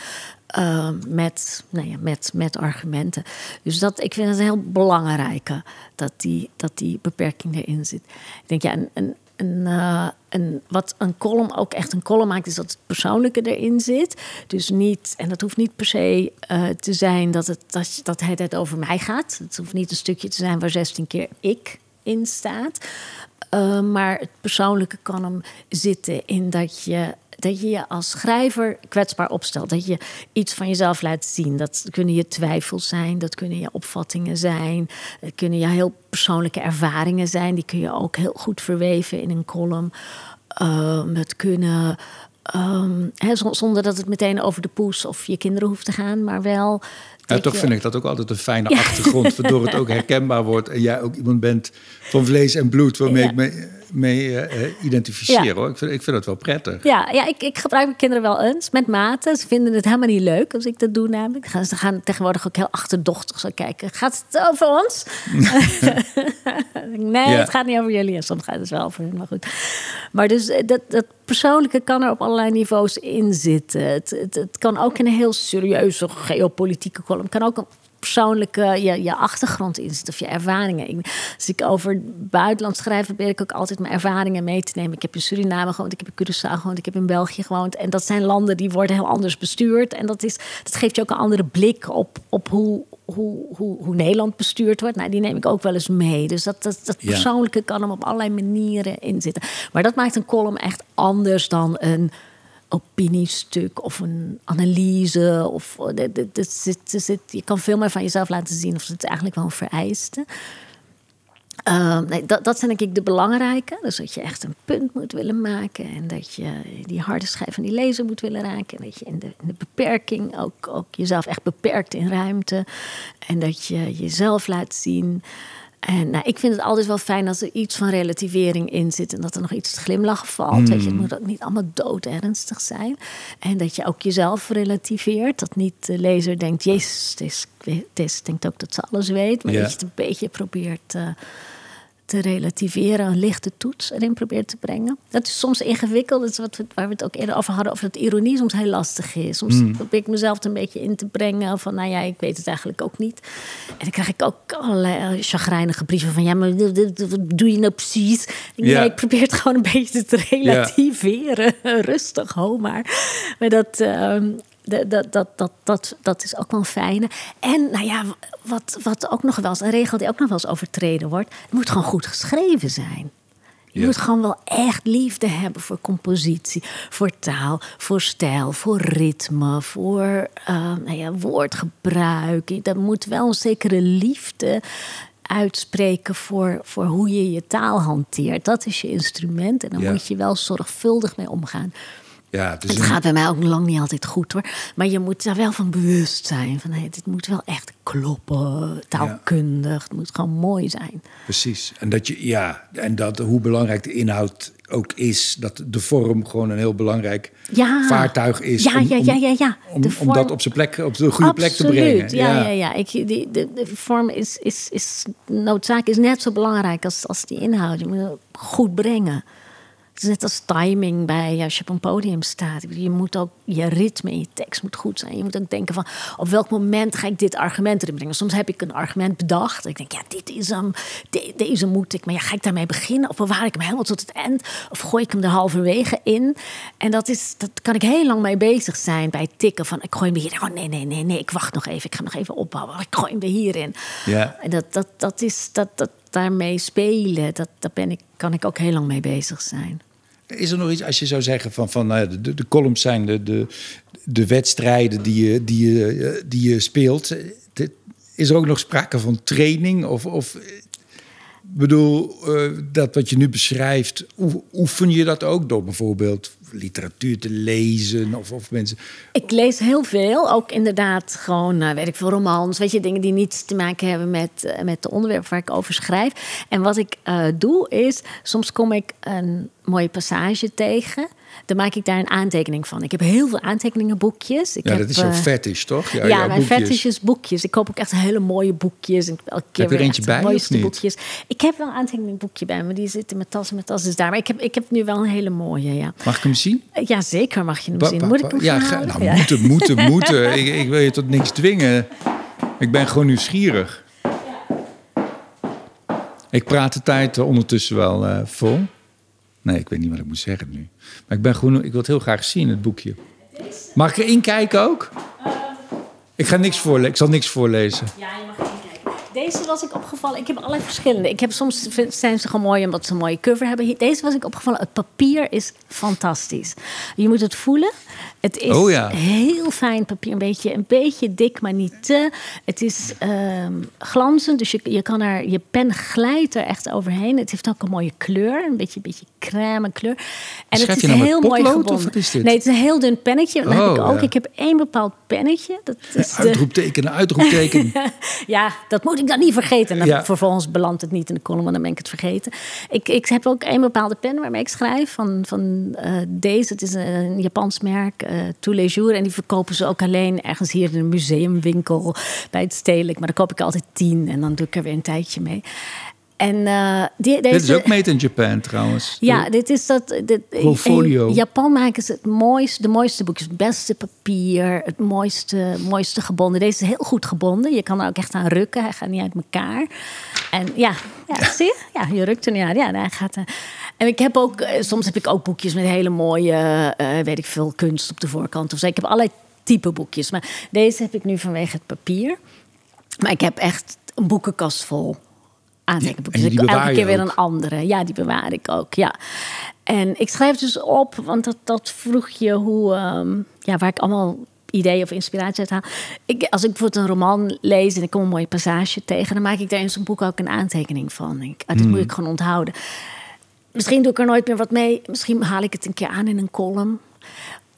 ehm, met, nou ja, met, met argumenten. Dus dat, ik vind het heel belangrijke dat die, dat die beperking erin zit. Ik denk, ja, een, een, een, eh, wat een column ook echt een column maakt, is dat het persoonlijke erin zit. Dus niet, en dat hoeft niet per se eh, te zijn dat het, dat, dat het over mij gaat. Het hoeft niet een stukje te zijn waar 16 keer ik in staat. Uh, maar het persoonlijke kan hem zitten in dat je, dat je je als schrijver kwetsbaar opstelt. Dat je iets van jezelf laat zien. Dat kunnen je twijfels zijn, dat kunnen je opvattingen zijn. Het kunnen je heel persoonlijke ervaringen zijn. Die kun je ook heel goed verweven in een column. Um, het kunnen. Um, he, zonder dat het meteen over de poes of je kinderen hoeft te gaan, maar wel. Ja, toch je... vind ik dat ook altijd een fijne ja. achtergrond, waardoor het ook herkenbaar wordt. En jij ook iemand bent van vlees en bloed, waarmee ja. ik me mee uh, identificeer. Ja. Hoor. Ik, vind, ik vind dat wel prettig. Ja, ja ik, ik gebruik mijn kinderen wel eens met mate. Ze vinden het helemaal niet leuk als ik dat doe namelijk. Ze gaan, ze gaan tegenwoordig ook heel achterdochtig zo kijken. Gaat het over ons? nee, het gaat niet over jullie. En soms gaat het wel over hun, maar goed. Maar dus dat, dat persoonlijke kan er op allerlei niveaus in zitten. Het, het, het kan ook in een heel serieuze geopolitieke column. kan ook een persoonlijke je, je achtergrond in zit of je ervaringen. Ik, als ik over buitenland schrijf, probeer ik ook altijd mijn ervaringen mee te nemen. Ik heb in Suriname gewoond, ik heb in Curaçao gewoond, ik heb in België gewoond. En dat zijn landen die worden heel anders bestuurd. En dat, is, dat geeft je ook een andere blik op, op hoe, hoe, hoe, hoe Nederland bestuurd wordt. Nou, die neem ik ook wel eens mee. Dus dat, dat, dat persoonlijke kan hem op allerlei manieren in zitten. Maar dat maakt een column echt anders dan een opiniestuk of een analyse. Of, dat zit, zit, je kan veel meer van jezelf laten zien. Of het eigenlijk wel een vereiste. Uh, nee, dat, dat zijn denk ik de belangrijke. Dus dat je echt een punt moet willen maken. En dat je die harde schijf van die lezer moet willen raken. En dat je in de, in de beperking ook, ook jezelf echt beperkt in ruimte. En dat je jezelf laat zien. En nou, ik vind het altijd wel fijn als er iets van relativering in zit. En dat er nog iets te glimlachen valt. Mm. Weet je, het moet ook niet allemaal doodernstig zijn. En dat je ook jezelf relativeert. Dat niet de lezer denkt, jezus, deze denkt ook dat ze alles weet. Maar dat je het een beetje probeert uh, te relativeren. Een lichte toets erin probeert te brengen. Dat is soms ingewikkeld. Dat is wat we, waar we het ook eerder over hadden. Of dat ironie soms heel lastig is. Soms mm. probeer ik mezelf een beetje in te brengen. Van, nou ja, ik weet het eigenlijk ook niet. En dan krijg ik ook allerlei chagrijnige brieven van... ja, maar wat doe je nou precies? Nee, ik probeer het gewoon een beetje te relativeren. Rustig, ho maar. Maar dat... Um, dat, dat, dat, dat, dat, is ook wel een fijne. En nou ja, wat, wat ook nog wel eens, een regel die ook nog wel eens overtreden wordt, het moet gewoon goed geschreven zijn. Je moet gewoon wel echt liefde hebben voor compositie, voor taal, voor stijl, voor ritme, voor uh, nou ja, woordgebruik. Dat moet wel een zekere liefde uitspreken voor, voor hoe je je taal hanteert. Dat is je instrument en dan moet je wel zorgvuldig mee omgaan. Ja, het, het gaat bij mij ook lang niet altijd goed hoor. Maar je moet daar wel van bewust zijn. Van, hey, dit moet wel echt kloppen, taalkundig. Het moet gewoon mooi zijn. Precies. En dat je, ja, en dat hoe belangrijk de inhoud ook is. Dat de vorm gewoon een heel belangrijk ja. vaartuig is. Ja, om, ja, ja, ja. ja. Om, om, dat op zijn plek, op de goede plek te brengen. Ja, ja, ja. ja. Ik, die, de, de vorm is, is, is noodzaak is net zo belangrijk als, als die inhoud. Je moet het goed brengen. Is net als timing bij als je op een podium staat. Je moet ook je ritme in je tekst moet goed zijn. Je moet ook denken van op welk moment ga ik dit argument erin brengen. Soms heb ik een argument bedacht. Ik denk ja, dit is hem. deze moet ik. Maar ja, ga ik daarmee beginnen? Of bewaar ik hem helemaal tot het eind? Of gooi ik hem er halverwege in? En dat is, dat kan ik heel lang mee bezig zijn bij tikken van ik gooi hem hier. Oh nee, nee, nee, nee. Ik wacht nog even. Ik ga nog even opbouwen. Ik gooi hem er hierin. Ja. En dat, dat, dat is dat, dat daarmee spelen. Dat, daar ben ik, kan ik ook heel lang mee bezig zijn. Is er nog iets, als je zou zeggen van, van nou de, de columns zijn de, de, de wedstrijden die je, die, je, die je speelt. Is er ook nog sprake van training? Of, of bedoel, uh, dat wat je nu beschrijft, oefen je dat ook door bijvoorbeeld literatuur te lezen? Of, of mensen... Ik lees heel veel, ook inderdaad gewoon, uh, weet ik veel, romans, weet je, dingen die niets te maken hebben met, uh, met de onderwerp waar ik over schrijf. En wat ik doe is, soms kom ik een mooie passage tegen dan maak ik daar een aantekening van. Ik heb heel veel aantekeningenboekjes. Ik ja, heb, dat is jouw uh, fetish, toch? Ja, ja mijn fetish is boekjes. Ik koop ook echt hele mooie boekjes. En elke keer heb je er eentje bij, mooiste boekjes. Ik heb wel een aantekeningboekje bij me. Die zit in mijn tas en mijn tas is daar. Maar ik heb, ik heb nu wel een hele mooie, ja. Mag ik hem zien? Ja, zeker mag je hem zien. Moet ik hem Ja, ga, nou, ja. moeten, moeten, moeten. ik, ik wil je tot niks dwingen. Ik ben gewoon nieuwsgierig. Ik praat de tijd ondertussen wel uh, vol. Nee, ik weet niet wat ik moet zeggen nu. Maar ik ben gewoon, ik wil het heel graag zien, het boekje. Mag ik erin kijken ook? Ik ga niks voorlezen. Ik zal niks voorlezen. Ja, je mag. Deze was ik opgevallen. Ik heb allerlei verschillende. Ik heb soms zijn ze gewoon mooi omdat ze een mooie cover hebben. Deze was ik opgevallen. Het papier is fantastisch. Je moet het voelen. Het is oh ja. heel fijn papier, een beetje, een beetje dik, maar niet te. Het is uh, glanzend, dus je, je kan er, je pen glijdt er echt overheen. Het heeft ook een mooie kleur, een beetje, beetje crème kleur. En het is nou heel mooi gebonden. Nee, het is een heel dun pennetje. Dat oh, heb ik ook. Ik heb één bepaald pennetje. Dat is uitroepteken, de... uitroepteken. ja, dat moet ik dan niet vergeten. Dan ja. Vervolgens belandt het niet in de column, want dan ben ik het vergeten. Ik, ik heb ook één bepaalde pen waarmee ik schrijf. Van, van uh, deze, het is een Japans merk uh, Tous les jours. En die verkopen ze ook alleen ergens hier in een museumwinkel bij het Stedelijk. Maar dan koop ik altijd tien en dan doe ik er weer een tijdje mee. En, uh, die, deze, dit is ook made in Japan trouwens. Ja, dit is dat. Dit, in Japan maken ze het mooiste, de mooiste boekjes, het beste papier, het mooiste, mooiste gebonden. Deze is heel goed gebonden. Je kan er ook echt aan rukken. Hij gaat niet uit elkaar. En ja, ja, zie je? Ja, je rukt er niet aan. Ja, hij gaat. Uh, en ik heb ook, eh, soms heb ik ook boekjes met hele mooie, uh, weet ik veel, kunst op de voorkant of zo. Ik heb allerlei type boekjes. Maar deze heb ik nu vanwege het papier. Maar ik heb echt een boekenkast vol aantekenboekjes. Ja, elke keer weer een andere. Ja, die bewaar ik ook, ja. En ik schrijf dus op, want dat, dat vroeg je hoe, um, ja, waar ik allemaal ideeën of inspiratie uit haal. Ik, als ik bijvoorbeeld een roman lees en ik kom een mooie passage tegen, dan maak ik daar in zo'n boek ook een aantekening van. Ik, ah, dit moet hmm. ik gewoon onthouden. Misschien doe ik er nooit meer wat mee. Misschien haal ik het een keer aan in een column.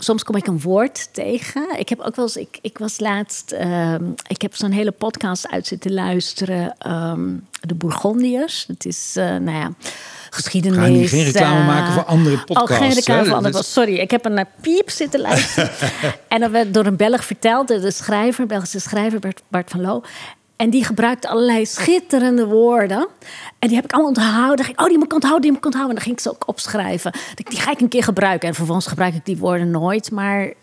Soms kom ik een woord tegen. Ik heb ook wel eens, ik, ik was laatst, ehm, ik heb zo'n hele podcast uit zitten luisteren. Ehm, de Bourgondiërs. Het is, uh, nou ja, geschiedenis. Ga je geen reclame uh, maken voor andere podcasts? Oh, geen reclame voor andere Sorry, ik heb een naar piep zitten luisteren. en dat werd door een Belg verteld, de schrijver, Belgische schrijver Bart, Bart van Loo. En die gebruikte allerlei schitterende woorden. En die heb ik allemaal onthouden. Ik, oh, die moet ik onthouden, die moet ik onthouden. En dan ging ik ze ook opschrijven. Die ga ik een keer gebruiken. En vervolgens gebruik ik die woorden nooit. Maar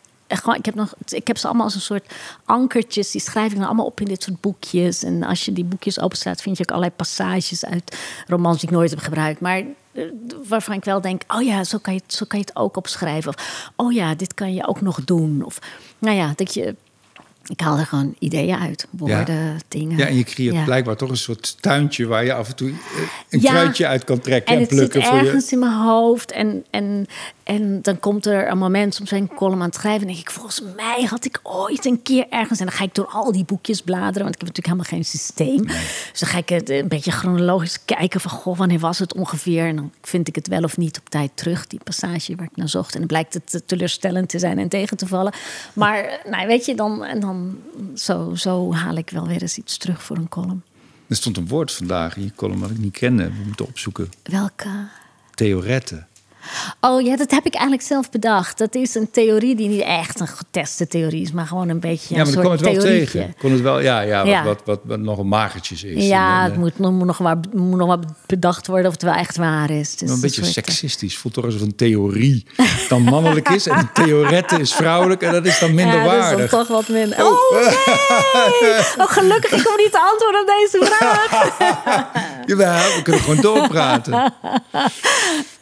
ik, heb nog, ik heb ze allemaal als een soort ankertjes. Die schrijf ik dan allemaal op in dit soort boekjes. En als je die boekjes openstaat, vind je ook allerlei passages uit romans die ik nooit heb gebruikt. Maar eh, waarvan ik wel denk, oh ja, zo kan je, zo kan je het ook opschrijven. Of, oh ja, dit kan je ook nog doen. Of, nou ja, dat je Ik haal er gewoon ideeën uit. Woorden, dingen. Ja, en je creëert Ja. blijkbaar toch een soort tuintje waar je af en toe een Ja. kruidje uit kan trekken En en, het zit plukken voor je. ergens in mijn hoofd. En, en, en dan komt er een moment, soms ik een column aan het schrijven... en denk ik, volgens mij had ik ooit een keer ergens... en dan ga ik door al die boekjes bladeren... want ik heb natuurlijk helemaal geen systeem. Dus dan ga ik het een beetje chronologisch kijken... van, goh, wanneer was het ongeveer? En dan vind ik het wel of niet op tijd terug, die passage waar ik naar zocht. En dan blijkt het eh, teleurstellend te zijn en tegen te vallen. Maar, eh, nou, weet je, dan, en dan zo, zo haal ik wel weer eens iets terug voor een column. Er stond een woord vandaag in je column wat ik niet kende. We moeten opzoeken. Welke... Theoretten. Oh ja, dat heb ik eigenlijk zelf bedacht. Dat is een theorie die niet echt een geteste theorie is, maar gewoon een beetje Ja, een maar dan soort kwam het wel theorietje. tegen. Kon het wel, ja, ja, Ja. Wat, wat, nog een magertjes is. Ja, En, het eh, moet, nog- moet, nog maar, moet nog bedacht worden of het wel echt waar is. Dus een beetje eh, seksistisch. Voelt toch alsof een theorie dan mannelijk is. En een theorette is vrouwelijk. En dat is dan minder ja, dat is toch wat minder. Oh nee! Oh, gelukkig ik hoef niet te antwoorden op deze vraag. Jawel, we kunnen gewoon doorpraten.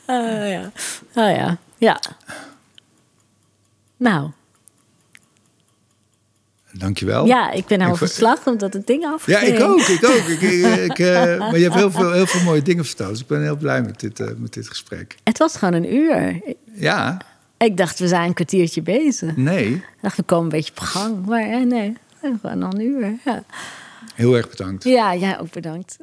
Oh ja. Oh ja. Ja. Nou, Dankjewel. ja, ik ben helemaal Ik- verslag omdat het ding Ja, afging. ik ook. Ik ook. Ik, ik, ik, eh, maar je hebt heel veel, heel veel mooie dingen verteld. Dus ik ben heel blij met dit, eh, met dit gesprek. Het was gewoon een uur. Ja, Ik dacht, we zijn een kwartiertje bezig. nee. Ik dacht, we komen een beetje op gang. Maar eh, nee, gewoon al een uur. Ja. Heel erg bedankt. ja, jij ook bedankt.